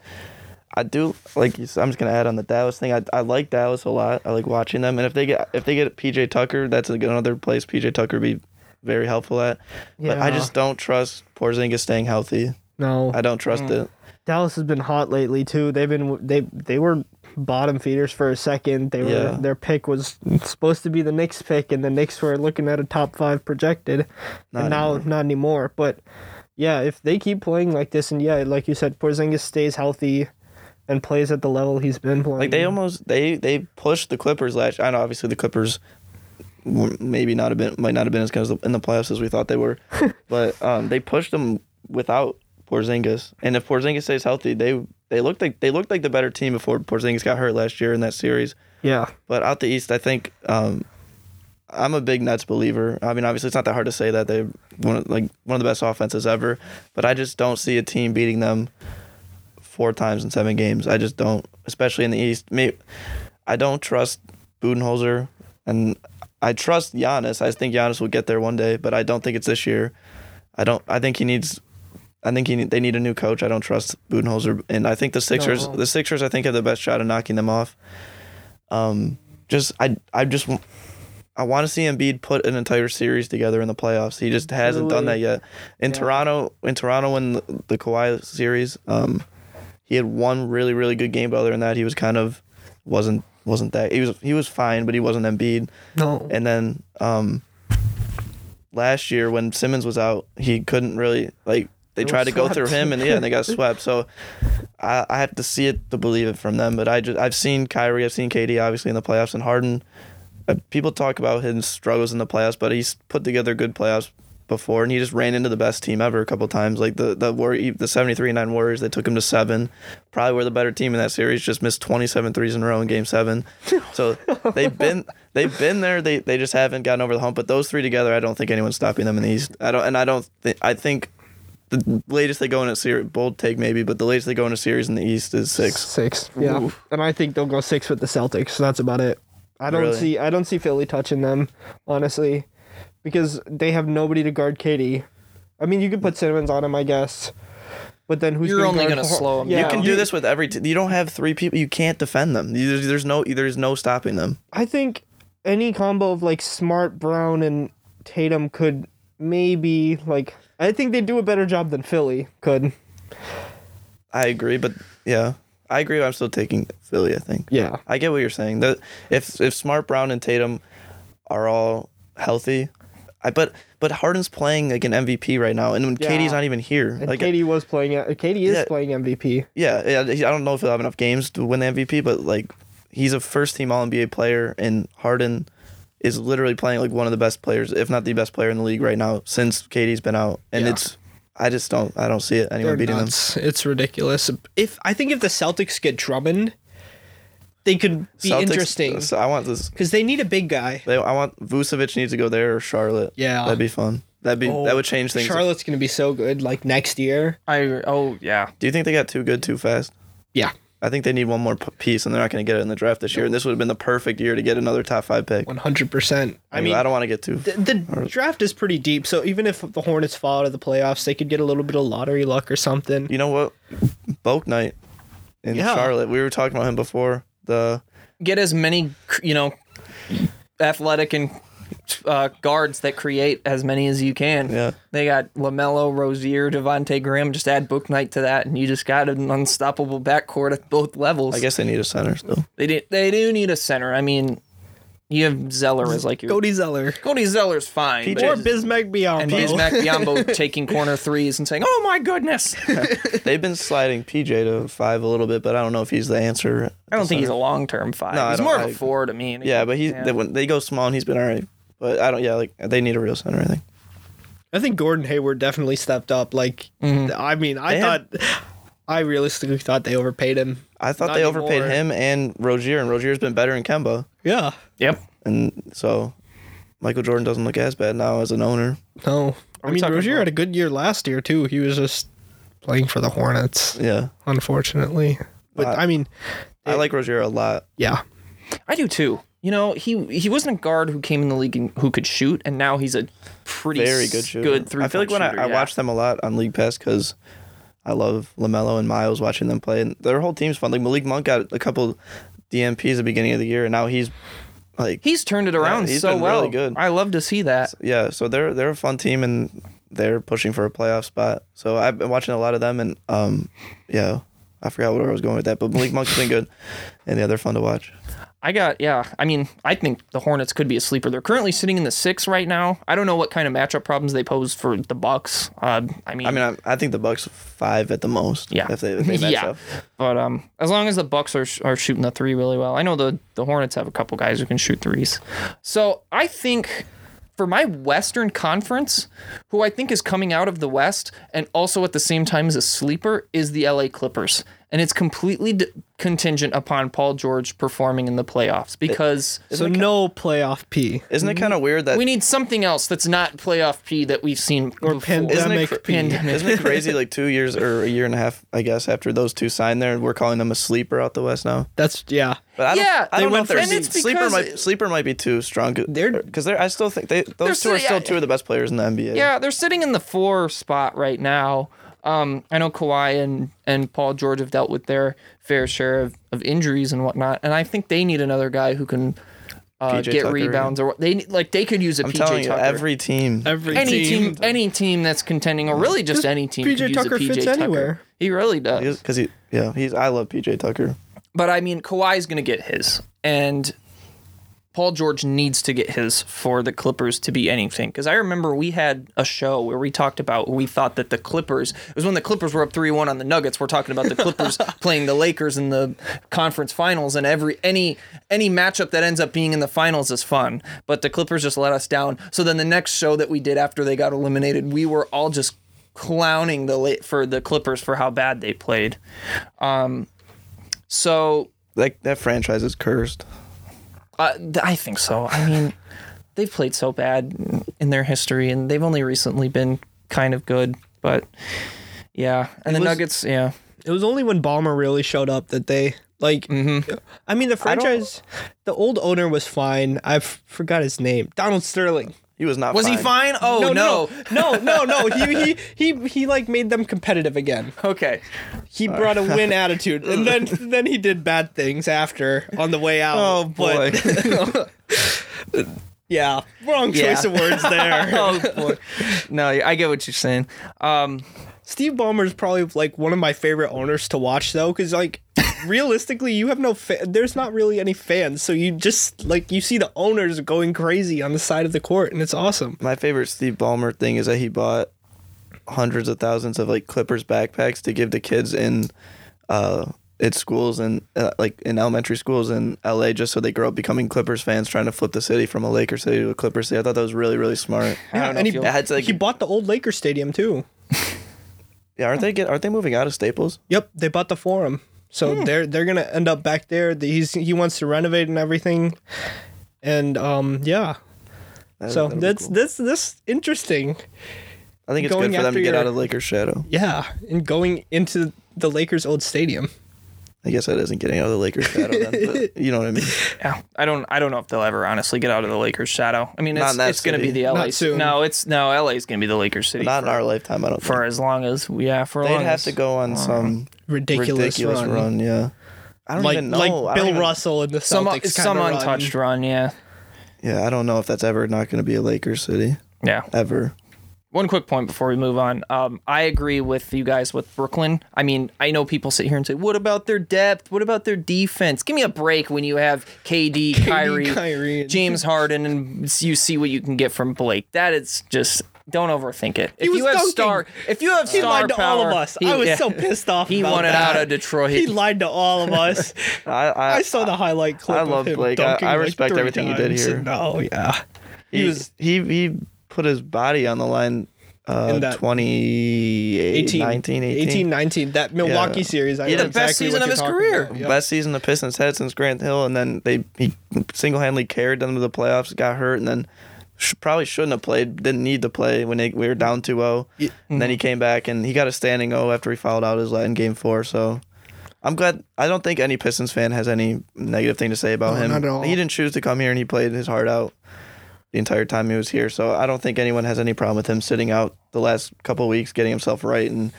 I do like. I'm just gonna add on the Dallas thing. I, I like Dallas a lot. I like watching them. And if they get if they get PJ Tucker, that's another place PJ Tucker would be very helpful at. Yeah. But I just don't trust Porzingis staying healthy. No, I don't trust mm. it. Dallas has been hot lately too. They've been they they were bottom feeders for a second. They were Yeah. their pick was supposed to be the Knicks pick, and the Knicks were looking at a top five projected, Not and now anymore. not anymore. But yeah, if they keep playing like this, and yeah, like you said, Porzingis stays healthy and plays at the level he's been playing. Like they almost they they pushed the Clippers last. I know obviously the Clippers maybe not have been might not have been as good as the, in the playoffs as we thought they were, but um, they pushed them without Porzingis. And if Porzingis stays healthy, they they looked like they looked like the better team before Porzingis got hurt last year in that series. yeah, But out the East, I think um, I'm a big Nets believer. I mean, obviously, it's not that hard to say that they're one of, like one of the best offenses ever, but I just don't see a team beating them four times in seven games. I just don't, especially in the East. Maybe, I don't trust Budenholzer, and I trust Giannis. I think Giannis will get there one day, but I don't think it's this year. I don't. I think he needs. I think he, need- they need a new coach. I don't trust Budenholzer, and I think the Sixers. No. The Sixers, I think, have the best shot of knocking them off. Um, just I I just I want to see Embiid put an entire series together in the playoffs. He just hasn't done that yet. In Yeah. Toronto, in Toronto, when the, the Kawhi series, um, he had one really really good game, but other than that, he was kind of wasn't wasn't that he was he was fine, but he wasn't Embiid. no, And then um, last year when Simmons was out, he couldn't really like they tried to were go through him and yeah, and they got swept. So I, I have to see it to believe it from them. But I just I've seen Kyrie, I've seen KD obviously in the playoffs, and Harden. Uh, people talk about his struggles in the playoffs, but he's put together good playoffs before, and he just ran into the best team ever a couple times. Like the the Warrior, the seventy three nine Warriors, they took him to seven. Probably were the better team in that series. Just missed 27 threes in a row in Game Seven. So they've been they've been there. They they just haven't gotten over the hump. But those three together, I don't think anyone's stopping them in the East. I don't, and I don't. Think, I think the latest they go in a series, bold take maybe, but the latest they go in a series in the East is six. six. Yeah, Ooh. and I think they'll go six with the Celtics. So that's about it. I don't Really? see I don't see Philly touching them, honestly, because they have nobody to guard KD. I mean, you could put Simmons on him, I guess, but then who's You're gonna only gonna slow him Yeah, You can do this with every. T- you don't have three people. You can't defend them. There's, there's no there's no stopping them. I think any combo of like Smart, Brown, and Tatum could maybe like. I think they do a better job than Philly could. I agree, but yeah, I agree. I'm still taking Philly. I think. Yeah. I get what you're saying. That if if Smart, Brown, and Tatum are all healthy, I but but Harden's playing like an MVP right now, and when Yeah. KD's not even here, And like KD was playing. uh, KD is Yeah. playing MVP. yeah, yeah, I don't know if he'll have enough games to win the MVP, but like he's a first team All NBA player, and Harden is literally playing like one of the best players, if not the best player in the league right now since KD's been out. And Yeah. it's I just don't I don't see it anyone They're beating them. It's ridiculous. If I think if the Celtics get Drummond, they could be Celtics- interesting So I want this. because they need a big guy. They, I want Vucevic needs to go there or Charlotte. Yeah. that'd be fun. That'd be that would change things. Charlotte's gonna be so good. Like next year. I oh yeah. Do you think they got too good too fast? Yeah, I think they need one more piece, and they're not going to get it in the draft this year. And this would have been the perfect year to get another top five pick. one hundred percent. I mean, I don't want to get too. the, the draft is pretty deep. So even if the Hornets fall out of the playoffs, they could get a little bit of lottery luck or something. You know what? Boak Knight in Yeah. Charlotte. We were talking about him before. The Get as many you know athletic and uh, guards that create as many as you can. Yeah. They got Lamelo, Rozier, Devonte Graham. Just add Book Knight to that, and you just got an unstoppable backcourt at both levels. I guess they need a center still. they did. They do need a center. I mean, you have Zeller as like your Cody Zeller Cody Zeller's fine. PJ but- or Bismack Biyombo. and Bismack Biyombo taking corner threes and saying, "Oh my goodness." They've been sliding PJ to five a little bit, but I don't know if he's the answer. I don't think he's a long term five. No, he's don't- more of I- a four to me. Yeah, but he They, when they go small and he's been all right. But I don't. Yeah, like they need a real center. I think. I think Gordon Hayward definitely stepped up. Like, I mean, I They thought, had- I realistically thought they overpaid him. I thought Not they overpaid anymore. him and Rozier, and Rozier's been better in Kemba, Yeah. Yep. and so Michael Jordan doesn't look as bad now as an owner. No. I mean, talking Rozier about- had a good year last year too. He was just playing for the Hornets, Yeah, unfortunately. But Uh, I mean, I like Rozier a lot. yeah. I do too. You know, he he wasn't a guard who came in the league and who could shoot, and now he's a pretty Very good shooter. Good three. I feel like when shooter, I, I yeah. watch them a lot on League Pass because I love Lamelo and Miles watching them play, and their whole team's fun. Like Malik Monk got a couple DMPs at the beginning of the year, and now he's like he's turned it around he's so been well. really good. I love to see that. yeah. So they're they're a fun team, and they're pushing for a playoff spot. So I've been watching a lot of them, and um, yeah, I forgot where I was going with that, but Malik Monk's been good, and yeah, they're fun to watch. I got yeah. I mean, I think the Hornets could be a sleeper. They're currently sitting in the six right now. I don't know what kind of matchup problems they pose for the Bucks. Uh, I mean, I mean, I, I think the Bucks five at the most. Yeah. if they, if they match yeah. up. But um, as long as the Bucks are are shooting the three really well, I know the the Hornets have a couple guys who can shoot threes. So I think for my Western Conference, who I think is coming out of the West and also at the same time is a sleeper, is the LA Clippers, and it's completely d- contingent upon Paul George performing in the playoffs because. So no playoff P. Isn't it mm-hmm. kind of weird that we need something else that's not playoff P that we've seen Or before. pandemic Isn't it cr- P. Pandemic. Isn't it crazy? Like two years or a year and a half, I guess, after those two signed there, we're calling them a sleeper out the West now. That's yeah. But I don't, Yeah, I they don't know went if they're And sleeper might sleeper might be too strong. They're- because they're I still think they those They're two are still yeah. two of the best players in the NBA. Yeah, they're sitting in the four spot right now. Um, I know Kawhi and, and Paul George have dealt with their fair share of, of injuries and whatnot, and I think they need another guy who can uh, get Tucker. rebounds or they like. They could use a I'm PJ telling you, Tucker. every team. Every any team. team, any team that's contending, or really just any team, PJ could use Tucker a PJ fits Tucker. anywhere. He really does. because he yeah he's I love PJ Tucker. But I mean, Kawhi's going to get his, and Paul George needs to get his for the Clippers to be anything. Because I remember we had a show where we talked about we thought that the Clippers it was when the Clippers were up three one on the Nuggets. We're talking about the Clippers playing the Lakers in the conference finals, and every any any matchup that ends up being in the finals is fun. But the Clippers just let us down. So then the next show that we did after they got eliminated, we were all just clowning the La- for the Clippers for how bad they played. Um, so Like that franchise is cursed. Uh, I think so. I mean, they've played so bad in their history, and they've only recently been kind of good. But yeah, and the was- Nuggets, yeah, It was only when Ballmer really showed up that they like. Mm-hmm. I mean, the franchise, the old owner was fine. I forgot his name. Donald Sterling. He was not. was he fine? Oh no, no, no, no, no. He, he he he like made them competitive again. okay. He brought a win attitude, and then then he did bad things after on the way out. Oh boy. But, yeah, wrong choice Yeah. of words there. Oh boy, no, I get what you're saying. Um, Steve Ballmer's probably like one of my favorite owners to watch though, because like realistically, you have no fa- there's not really any fans, so you just like you see the owners going crazy on the side of the court, and it's awesome. My favorite Steve Ballmer thing is that he bought hundreds of thousands of like Clippers backpacks to give to kids in uh its schools and uh, like in elementary schools in LA just so they grow up becoming Clippers fans trying to flip the city from a Lakers city to a Clippers city. I thought that was really really smart. I don't know and if he, you'll- That's like- he bought the old Lakers stadium too. Yeah, aren't they get aren't they moving out of Staples? Yep, they bought the Forum, so Hmm. they're they're gonna end up back there. He's he wants to renovate and everything, and um yeah. That- So that's cool. that's this interesting. I think it's going good for them to get your- out of Lakers shadow. Yeah, and going into the Lakers' old stadium. I guess that isn't getting out of the Lakers shadow, then, but you know what I mean. Yeah, I don't. I don't know if they'll ever honestly get out of the Lakers shadow. I mean, it's, it's going to be the LA. Not soon. No, it's no LA is going to be the Lakers city. Not in our lifetime, I don't think. for think. as long as yeah, for They'd long have as, to go on some Ridiculous, ridiculous run. run. Yeah, I don't Like even know. like Bill even- Russell in the some Celtics. some kinda untouched Run. run. Yeah, Yeah, I don't know if that's ever not going to be a Lakers city yeah. ever. One quick point before we move on. Um, I agree with you guys with Brooklyn. I mean, I know people sit here and say, "What about their depth? What about their defense?" Give me a break when you have KD, Kyrie, Kyrie, and- James Harden, and you see what you can get from Blake. That is just don't overthink it. If was you have dunking. star, if you have He star lied to power, all of us. he- I was yeah. so pissed off. He wanted that. out of Detroit. He lied to all of us. I I, I saw the highlight clip. I of love Blake. I- I like respect three everything he did here. Oh yeah, he, he was he he put his body on the line. Uh, In that 28, 18, 19, 18. 18, 19. That Milwaukee Yeah. series. I Yeah, know the best season of his career. about. Yeah. Best season the Pistons had since Grant Hill, and then they he single handedly carried them to the playoffs. Got hurt, and then sh- probably shouldn't have played. Didn't need to play when they, we were down 2-0. And Mm-hmm. then he came back and he got a standing O after he fouled out his lat in Game Four. So I'm glad. I don't think any Pistons fan has any negative thing to say about No, him. not at all. He didn't choose to come here, and he played his heart out the entire time he was here. So I don't think anyone has any problem with him sitting out the last couple weeks, getting himself right, and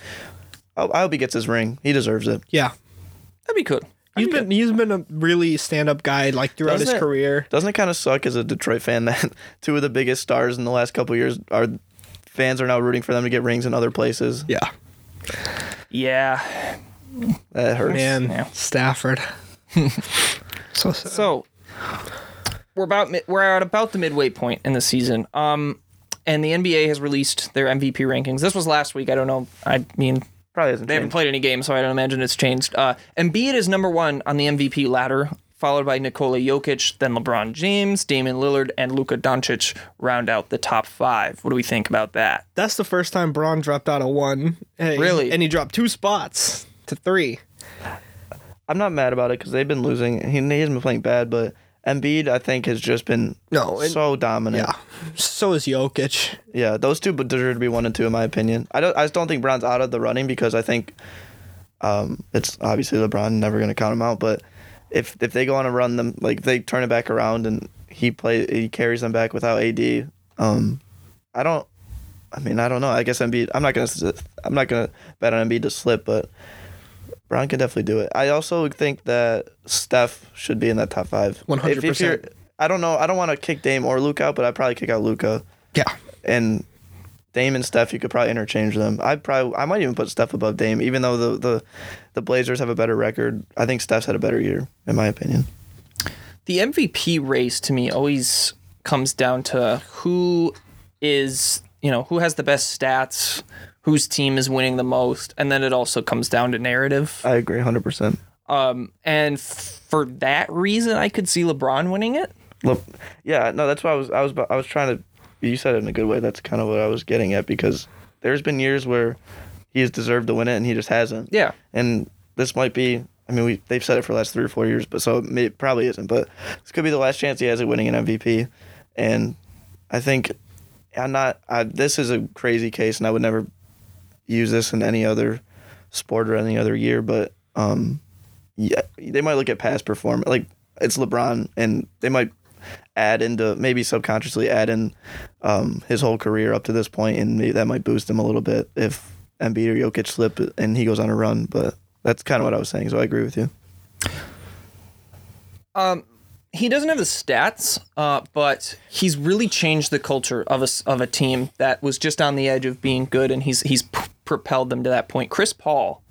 I I hope he gets his ring. He deserves it. Yeah. That'd be cool. He's been he's been a really stand up guy like throughout Doesn't his it- career. Doesn't it kind of suck as a Detroit fan that two of the biggest stars in the last couple years are fans are now rooting for them to get rings in other places? Yeah. Yeah. That hurts. Man, Yeah. Stafford. so sad. So we're about we're at about the midway point in the season. Um, and the NBA has released their MVP rankings. This was last week. I don't know. I mean, Probably hasn't they haven't played any games, so I don't imagine it's changed. Uh, Embiid is number one on the MVP ladder, followed by Nikola Jokic, then LeBron James, Damian Lillard, and Luka Doncic round out the top five. What do we think about that? That's the first time Bron dropped out of one. And- Really? And he dropped two spots to three. I'm not mad about it because they've been losing. He, he hasn't been playing bad, but Embiid I think has just been No, and- so dominant. Yeah. So is Jokic. Yeah, those two deserve to be one and two in my opinion. I don't. I just don't think Bron's out of the running because I think um, it's obviously LeBron never going to count him out. But if if they go on a run, them like they turn it back around and he play he carries them back without AD. Um, I don't. I mean, I don't know. I guess Embiid. I'm not gonna. I'm not gonna bet on Embiid to slip, but Bron can definitely do it. I also think that Steph should be in that top five. If- if 100%. I don't know. I don't want to kick Dame or Luka out, but I'd probably kick out Luka Yeah. and Dame and Steph, you could probably interchange them. I'd probably, I might even put Steph above Dame, even though the the, the Blazers have a better record. I think Steph's had a better year, in my opinion. The MVP race to me always comes down to who is, you know, who has the best stats, whose team is winning the most, and then it also comes down to narrative. I agree, hundred percent. Um, and f- for that reason, I could see LeBron winning it. Look, yeah, no, that's why I was, I was, I was trying to. You said it in a good way. That's kind of what I was getting at because there's been years where he has deserved to win it and he just hasn't. Yeah. and this might be. I mean, we they've said it for the last three or four years, but so it, may, it probably isn't. But this could be the last chance he has at winning an MVP, and I think I'm not. I, this is a crazy case, and I would never use this in any other sport or any other year. But um, yeah, they might look at past performance, like it's LeBron, and they might add into maybe subconsciously add in um, his whole career up to this point, and maybe that might boost him a little bit if Embiid or Jokic slip and he goes on a run. But that's kind of what I was saying, so I agree with you. He doesn't have the stats, uh, but he's really changed the culture of a of a team that was just on the edge of being good, and he's he's propelled them to that point. Chris Paul,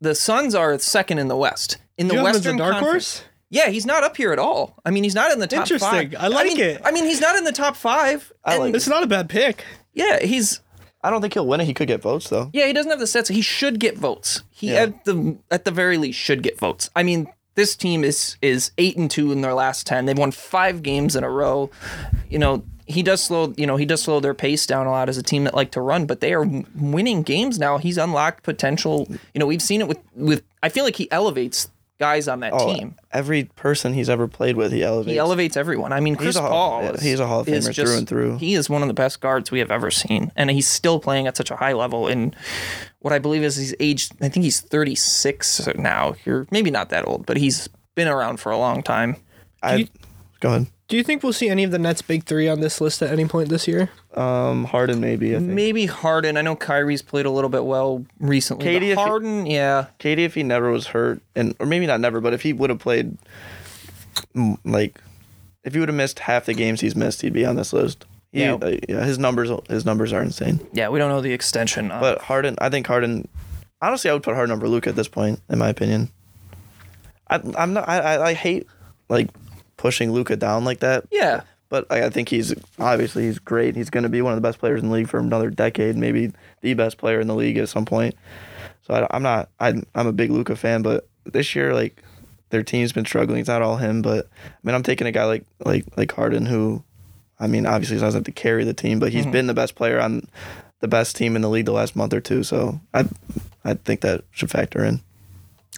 the Suns are second in the West. In the You have him as a Western dark Conference- horse? Yeah, he's not up here at all. I mean, he's not in the top Interesting. five. I like mean, it. I mean, he's not in the top five. I like It's not a bad pick. Yeah, he's. I don't think he'll win it. He could get votes though. Yeah, he doesn't have the stats. He should get votes. He Yeah. at the at the very least should get votes. I mean, this team is is eight and two in their last ten. They've won five games in a row. You know, he does slow. You know, he does slow their pace down a lot as a team that like to run, but they are winning games now. He's unlocked potential. You know, we've seen it with with. I feel like he elevates guys on that Oh, team. every person he's ever played with, he elevates. He elevates everyone. I mean, Chris a Paul. is- he's a Hall of Famer through and through. He is one of the best guards we have ever seen, and he's still playing at such a high level. And what I believe is he's aged. I think he's 36 now. You're maybe not that old, but he's been around for a long time. I, you- go ahead. Do you think we'll see any of the Nets' big three on this list at any point this year? Um, Harden maybe. I think. Maybe Harden. I know Kyrie's played a little bit well recently. KD, if but he- Harden, yeah. KD, if he never was hurt, and or maybe not never, but if he would have played, mm, like, if he would have missed half the games he's missed, he'd be on this list. He, Yeah. uh, yeah, his numbers, his numbers are insane. Yeah, we don't know the extension. Uh, But Harden, I think Harden. Honestly, I would put Harden over Luka at this point, in my opinion. I, I'm not. I, I, I hate like pushing Luka down like that. yeah, But I, I think he's obviously he's great. He's going to be one of the best players in the league for another decade, maybe the best player in the league at some point. So I, I'm not. I'm, I'm a big Luka fan, but this year, like their team's been struggling. It's not all him, but I mean, I'm taking a guy like like like Harden, who, I mean, obviously doesn't have to carry the team, but he's mm-hmm. been the best player on the best team in the league the last month or two. So I I think that should factor in.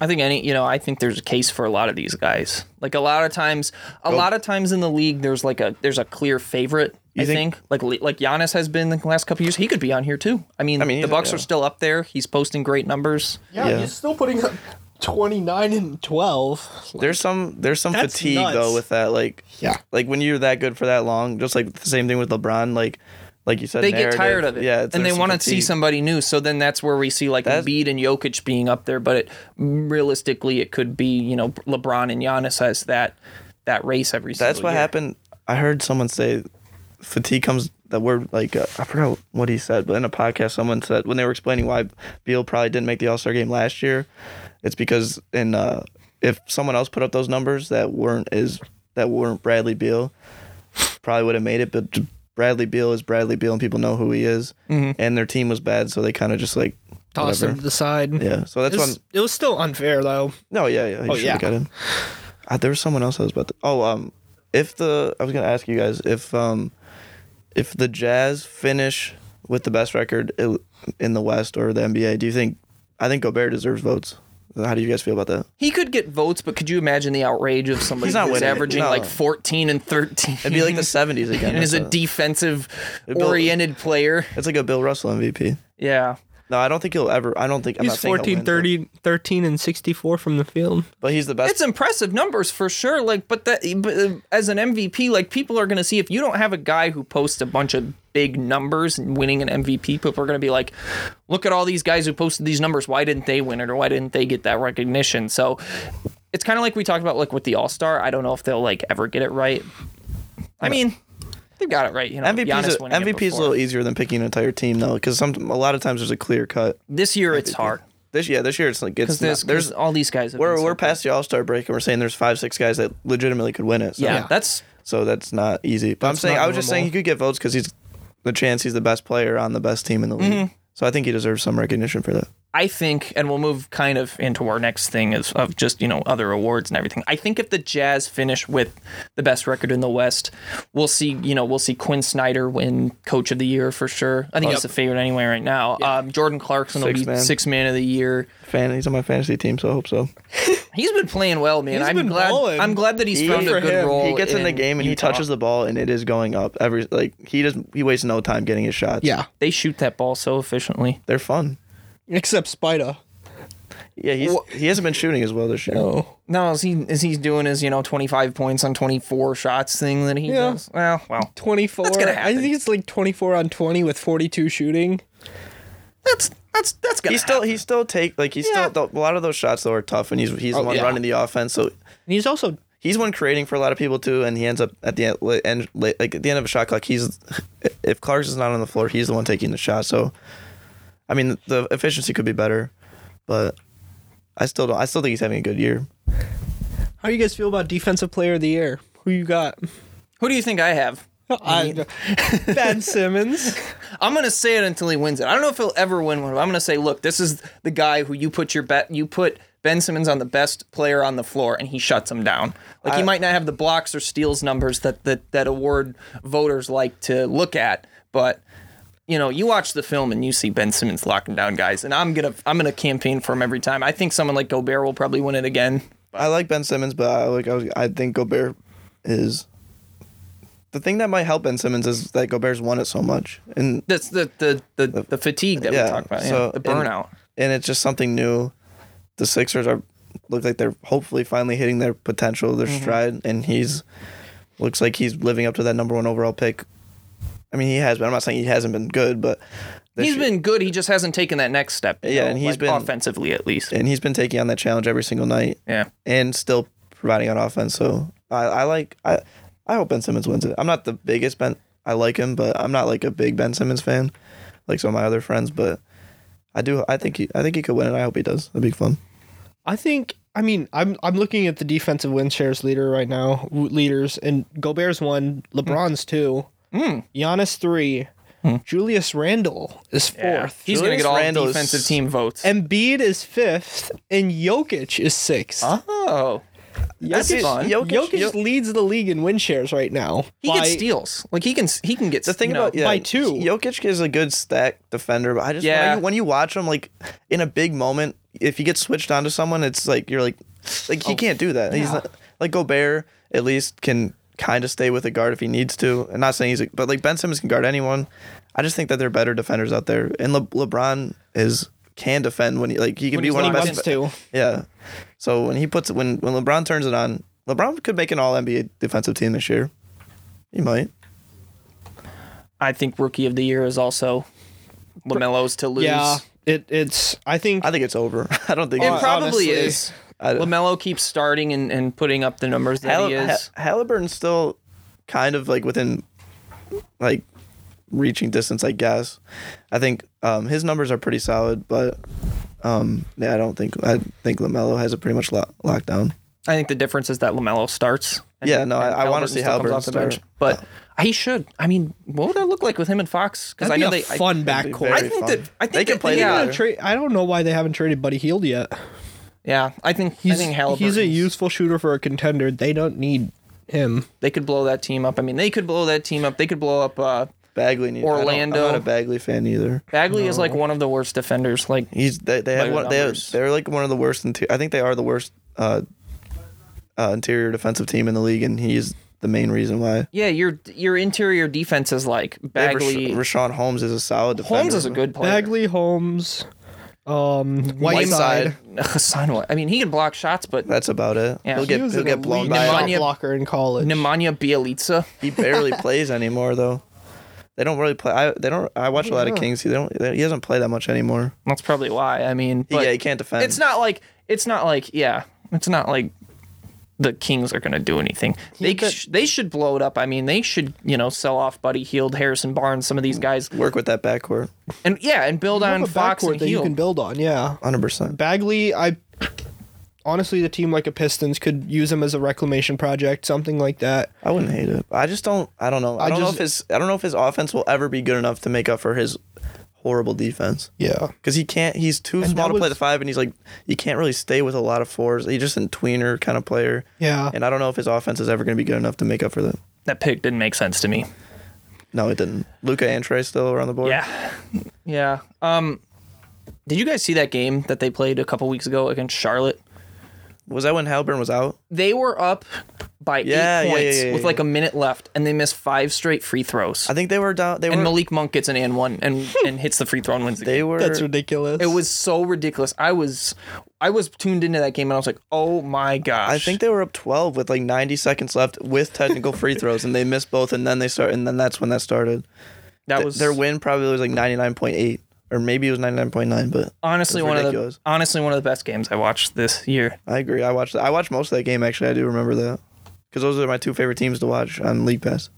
I think any, you know, I think there's a case for a lot of these guys. Like a lot of times, a lot of times in the league, there's like a there's a clear favorite. I think, think- like like Giannis has been the last couple years. He could be on here too. I mean, I mean, the Bucks yeah. are still up there. He's posting great numbers. Yeah, Yeah. he's still putting up 29 and 12. There's some there's some fatigue nuts. though with that. Like Yeah. like when you're that good for that long, just like the same thing with LeBron. Like like you said, They get tired of it, Yeah, it's- and they want to see somebody new. So then that's where we see like That's- Embiid and Jokic being up there. But it, realistically, it could be you know LeBron and Giannis as that that race every. Season. That's what year. happened. I heard someone say fatigue comes. The word like uh, I forgot what he said, but in a podcast, someone said when they were explaining why Beal probably didn't make the All Star game last year, it's because in uh, if someone else put up those numbers that weren't is that weren't Bradley Beal, probably would have made it. But Bradley Beal is Bradley Beal, and people know who he is. And their team was bad, so they kind of just like Toss whatever. him to the side. Yeah, so that's It one. it was still unfair, though. No, yeah, yeah. He Oh, yeah. got in. Uh, there was someone else I was about to. Oh, um, if the I was gonna ask you guys if um, if the Jazz finish with the best record in the West or the NBA, do you think? I think Gobert deserves votes. How do you guys feel about that? He could get votes, but could you imagine the outrage of somebody He's not who's winning. averaging No. like 14 and 13? It'd be like the '70s again. and is a That's defensive It'd be- oriented player. It's like a Bill Russell MVP. Yeah. No, I don't think he'll ever. I don't think. I'm He's not saying he'll 14, win, 13, and 64 from the field. but he's the best. It's impressive numbers for sure. Like, but that but, uh, as an MVP, like people are going to see if you don't have a guy who posts a bunch of big numbers and winning an MVP, people are going to be like, look at all these guys who posted these numbers. Why didn't they win it, or why didn't they get that recognition? So it's kind of like we talked about, like with the All Star. I don't know if they'll like ever get it right. I mean, they've got it right. You know, MVP Giannis is winning it MVP is a little easier than picking an entire team though, because some a lot of times there's a clear cut. This year it's hard This yeah, this year it's like it's there's, not, there's all these guys. We're we're good. past the All Star break and we're saying there's five six guys that legitimately could win it. So, Yeah, that's so that's not easy. But I'm saying I was just saying he could get votes because he's the chance he's the best player on the best team in the league. Mm-hmm. So I think he deserves some recognition for that. I think, and we'll move kind of into our next thing is of just you know other awards and everything. I think if the Jazz finish with the best record in the West, we'll see. You know, we'll see Quin Snyder win Coach of the Year for sure. I think he's the favorite anyway right now. Um, Jordan Clarkson will be man. six man of the year. Fan, he's on my fantasy team, so I hope so. He's been playing well, man. He's I'm been glad. balling. I'm glad that he's He- found a good him. role. He gets in the game and he touches the ball and it is going up every like he doesn't he wastes no time getting his shots. Yeah. They shoot that ball so efficiently. they're fun. Except Spida. Yeah, he's he hasn't been shooting as well this year. Oh. No, is he is he doing his you know 25 points on 24 shots thing that he Yeah. does? Well, well, 24. That's gonna I happen. think it's like 24 on 20 with 42 shooting. that's that's that's gonna. He still happen. he still take like he's Yeah. still a lot of those shots though are tough and he's he's the Oh, one yeah. running the offense so And he's also he's one creating for a lot of people too and he ends up at the end, li- end li- like at the end of a shot clock he's if Clark's is not on the floor he's the one taking the shot so I mean the efficiency could be better but I still don't I still think he's having a good year. How do you guys feel about defensive player of the year? Who you got? Who do you think I have? I, ben Simmons. I'm gonna say it until he wins it. I don't know if he'll ever win one. But I'm gonna say, look, this is the guy who you put your bet. You put Ben Simmons on the best player on the floor, and he shuts him down. Like he might not have the blocks or steals numbers that that that award voters like to look at, but you know, you watch the film and you see Ben Simmons locking down guys, and I'm gonna I'm gonna campaign for him every time. I think someone like Gobert will probably win it again. I like Ben Simmons, but I like I, was, I think Gobert is the thing that might help Ben Simmons is that Gobert's won it so much, and That's the the the, the fatigue that we yeah, talked about, yeah, so- the and- burnout. and it's just something new. The Sixers are look like they're hopefully finally hitting their potential, their Mm-hmm. stride, and he's looks like he's living up to that number one overall pick. I mean, he has been. I'm not saying he hasn't been good, but this He's year- been good. He just hasn't taken that next step. Yeah, know, and he's like been- offensively at least. and he's been taking on that challenge every single night, Yeah. and still providing on offense. So I, I like I I hope Ben Simmons wins it. I'm not the biggest Ben. I like him, but I'm not like a big Ben Simmons fan, like some of my other friends. But I do. I think he. I think he could win it. I hope he does. That'd be fun. I think. I mean, I'm I'm looking at the defensive win shares leader right now, leaders, and Gobert's one, LeBron's hmm. two, Hmm. Giannis three, hmm. Julius Randle is fourth. He's going to get all Randle is- defensive team votes. Embiid is fifth, and Jokic is sixth. oh. That's Jokic, fun. Jokic- Jokic Jok- leads the league in win shares right now. He by- gets steals. Like he can he can get The thing you know, about yeah, by two. Jokic is a good stack defender, but I just Yeah. when, you, when you watch him like in a big moment, if he gets switched onto someone, it's like you're like like he oh. can't do that. He's not, like Gobert at least can kind of stay with a guard if he needs to. And not saying he's a, but like Ben Simmons can guard anyone. I just think that there are better defenders out there, and Le- LeBron is can defend when he like he can When be he's one of the he best. wants to. Yeah. So when he puts when when LeBron turns it on, LeBron could make an All NBA defensive team this year. He might. I think rookie of the year is also Lamelo's to lose. Yeah, it it's. I think I think it's over. I don't think It it's- probably honestly, is. I- Lamelo keeps starting and, and putting up the numbers that Hall- he is. Ha- Halliburton's still kind of like within like reaching distance, I guess. I think um, his numbers are pretty solid, but um, yeah, I don't think I think Lamelo has it pretty much lo- locked down. I think the difference is that Lamelo starts. Yeah, no, I- I wanna see still comes Halliburton off the bench. start. but he should. I mean, what would that look like with him and Fox? Because I know be they fun That'd backcourt. I think fun. that I think They can that- play yeah, together. Tra- I don't know why they haven't traded Buddy Hield yet. Yeah, I think I He's, think he's a useful shooter for a contender. They don't need him. They could blow that team up. I mean, they could blow that team up. They could blow up. Uh, Bagley needs. Orlando. I'm not a Bagley fan either. Bagley is like one of the worst defenders. Like He's they, they have one, they have, they're like one of the worst. Inter- I think they are the worst uh, uh, interior defensive team in the league, and he's the main reason why. yeah, your your interior defense is like Bagley. Rash- Richaun Holmes is a solid defender. Holmes is a good player. Bagley, Holmes, um, Whiteside. Hassan White. I mean, he can block shots, but That's about it. Yeah. He'll He get He was he'll an get blown elite by. shot Nemanja- blocker in college. Nemanja Bjelica. He barely plays anymore though. They don't really play. I they don't. I watch a lot of Kings. He don't. He doesn't play that much anymore. That's probably why. I mean, He, but yeah, he can't defend. it's not like it's not like yeah, it's not like the Kings are going to do anything. They but- sh- they should blow it up. I mean, they should you know sell off Buddy Hield, Harrison Barnes, some of these guys, work with that backcourt. and yeah, and build You on have a Fox backcourt and that you can build on. Yeah, Hundred percent. Bagley. I honestly, the team like a Pistons could use him as a reclamation project, something like that. I wouldn't hate it. I just don't. I don't know. I, I don't know just- if his. I don't know if his offense will ever be good enough to make up for his horrible defense. Yeah, Because he can't. He's too And small that to play the five, and he's like he can't really stay with a lot of fours. He's just a tweener kind of player. yeah. And I don't know if his offense is ever going to be good enough to make up for that. That pick didn't make sense to me. No, it didn't. Luka and Trey still are on the board. Yeah, yeah. Um, did you guys see that game that they played a couple weeks ago against Charlotte? Was that when Halburn was out? They were up by Yeah, eight yeah, yeah, points yeah, with like a minute left, and they miss five straight free throws. I think they were down. They and. Malik Monk gets an and one and and hits the free throw and wins the they game. were. That's ridiculous. It was so ridiculous. I was I was tuned into that game and I was like, oh my gosh. I think they were up 12 with like 90 seconds left with technical free throws, and they missed both, and then they start, and then that's when that started. that Th- was their win probably was like 99.8, or maybe it was 99.9, but honestly one of the honestly one of the best games I watched this year. I agree. I watched. I watched most of that game actually. I do remember that because those are my two favorite teams to watch on League Pass.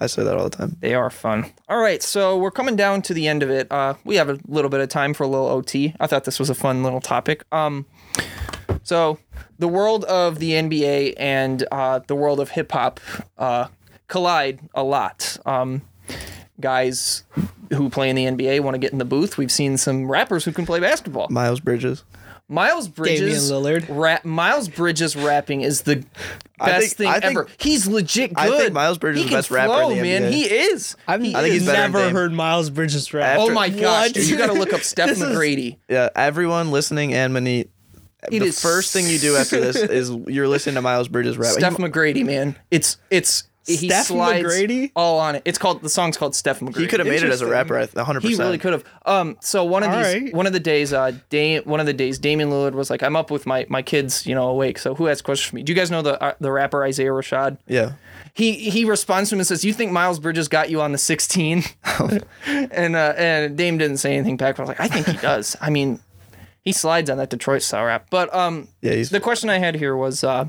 I say that all the time. They are fun. All right, so we're coming down to the end of it. Uh, we have a little bit of time for a little OT. I thought this was a fun little topic. Um, so the world of the NBA and uh, the world of hip hop uh, collide a lot. Um, guys who play in the NBA want to get in the booth. We've seen some rappers who can play basketball. Miles Bridges. Miles Bridges, Lillard. Rap, Miles Bridges rapping is the best I think- thing I think- ever. He's legit good. I think Miles Bridges he is the best rapper in the man. NBA. He is. I've He I think he's is. better than never heard Miles Bridges rap. Oh my gosh, dude, you got to look up Steph This is- McGrady. Yeah, everyone listening and Manit. It the is first thing you do after this is you're listening to Miles Bridges rap. Steph he, McGrady, man. It's it's he Steph slides McGrady? all on it. It's called the song's called Steph McGrady. he could have made it as a rapper. I th- 100. He percent really could have. Um, so one of All these, right. one of the days, uh, Dame, one of the days, Damian Lillard was like, "I'm up with my my kids, you know, awake. So who has questions for me? Do you guys know the uh, the rapper Isaiah Rashad? Yeah. He he responds to him and says, "You think Miles Bridges got you on the 16?" and uh, and Dame didn't say anything back. But I was like, I think he does. I mean, he slides on that Detroit style rap. But um, Yeah, he's- the question I had here was, uh,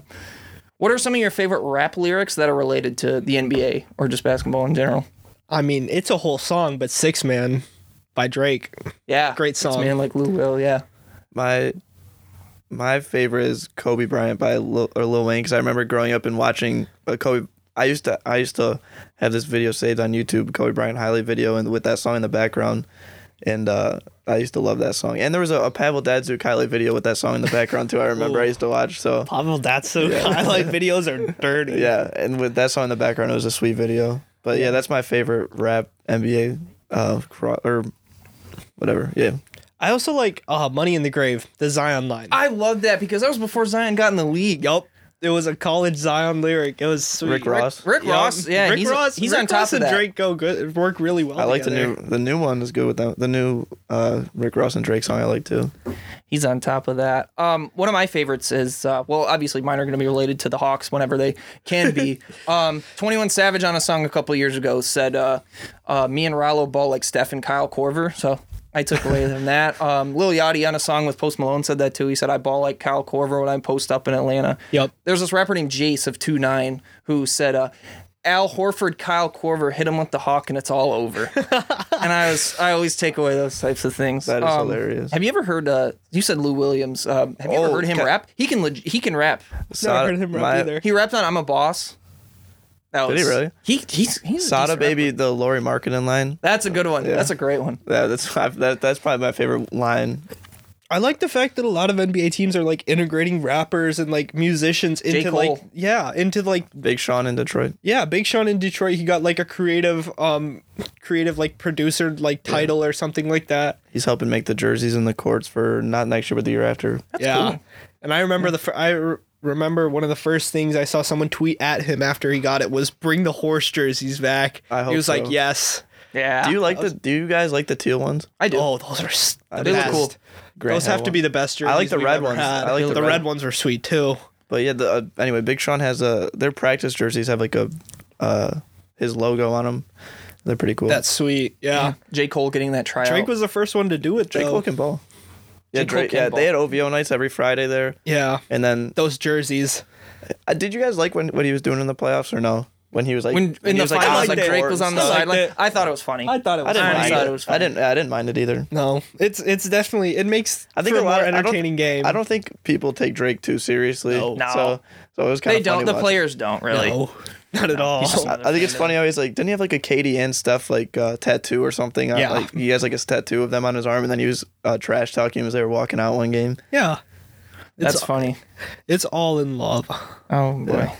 what are some of your favorite rap lyrics that are related to the NBA or just basketball in general? I mean, it's a whole song, but Six Man by Drake. Yeah, Great It's song. man like Lou Will. Yeah. My my favorite is Kobe Bryant by Lil, or Lil Wayne because I remember growing up and watching uh, Kobe. I used to I used to have this video saved on YouTube, Kobe Bryant highlight video, and with that song in the background. And uh, I used to love that song. And there was a, a Pavel Datsyuk highlight video with that song in the background too. I remember I used to watch. So Pavel Datsyuk highlight videos are dirty. yeah, and with that song in the background, it was a sweet video. But yeah, that's my favorite rap NBA uh, cro- or whatever. Yeah, I also like uh, Money in the Grave, the Zion line. I love that because that was before Zion got in the league. Yup. It was a college Zion lyric. It was sweet. Rick Ross. Rick Yup. Ross, yeah, Rick he's, Ross, he's Rick on top Ross of and. Drake go good, work really well. I like the new the new one is good with that. The new uh, Rick Ross and Drake song I like too. He's on top of that. Um, one of my favorites is uh, well, obviously mine are going to be related to the Hawks whenever they can be. um, Twenty One Savage on a song a couple years ago said, uh, uh, "Me and Rollo ball like Steph and Kyle Korver." So I took away from that. Um, Lil Yachty on a song with Post Malone said that too. He said, "I ball like Kyle Korver when I post up in Atlanta." Yep. There's this rapper named Jace of Two Nine who said, uh, "Al Horford, Kyle Korver hit him with the hawk and it's all over." and I was I always take away those types of things. That is Um, hilarious. Have you ever heard? Uh, you said Lou Williams. Um, have you Oh, ever heard him ca- rap? He can leg- he can rap. Never heard him rap my- either. He rapped on "I'm a Boss." That Did he really? He he's he's Sada baby, rapper. the Lauri Markkanen line. That's a good one. That's a great one. Yeah, that's that, that's probably my favorite line. I like the fact that a lot of NBA teams are like integrating rappers and like musicians into like yeah, into like Big Sean in Detroit. yeah, Big Sean in Detroit, he got like a creative um creative like producer like title or something like that. He's helping make the jerseys and the courts for not next year but the year after. yeah. cool. And I remember the fir- I re- remember one of the first things I saw someone tweet at him after he got it was bring the horse jerseys back. I hope he was like, "Yes." Yeah. Do you like the? Do you guys like the teal ones? I do. Oh, those are s- the They look best. cool. Grant Those had have to be the best jerseys. I like the we've red ever ones. had. I like the, the red red- ones were sweet too. But yeah, the uh, anyway, Big Sean has a their practice jerseys have like a uh his logo on them. They're pretty cool. That's sweet. Yeah. J Cole getting that tryout. Drake was the first one to do it. Drake though. Cole can ball. Yeah, Drake, yeah, they had OVO nights every Friday there, Yeah. and then Those jerseys. uh, did you guys like when what he was doing in the playoffs or no? When he was like when when in he the was, like, finals, like Drake was on the stuff. I liked sideline. I thought it was funny. I thought it was. I didn't I mind thought it. it was I didn't. I didn't mind it either. No, it's it's definitely it makes I think for a lot more of I entertaining game. I don't think people take Drake too seriously. No. No. So, so it was kind they of don't. The watching. players don't really. No, not at all. I, I think it's funny how he's like, didn't he have like a KDN stuff like uh, tattoo or something? on- Yeah. Like he has like a tattoo of them on his arm, and then he was uh, trash talking as they were walking out one game. yeah, That's it's funny. it's all in love. Oh boy.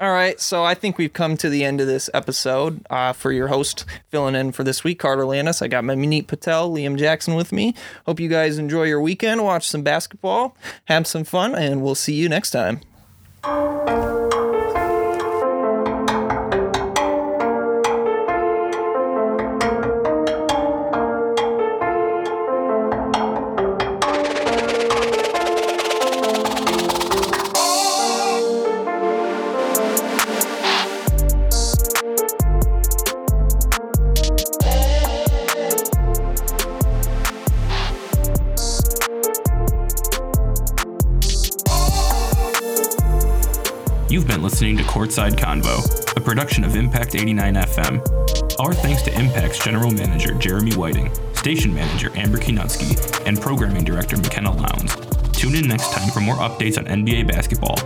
All right, so I think we've come to the end of this episode. Uh, for your host, filling in for this week, Carter Landis. I got my Manit Patel, Liam Jackson with me. Hope you guys enjoy your weekend, watch some basketball, have some fun, and we'll see you next time. You've been Courtside Convo, a production of Impact 89 FM. Our thanks to Impact's General Manager Jeremy Whiting, Station Manager Amber Kinutsky, and Programming Director McKenna Lowndes. Tune in next time for more updates on NBA basketball.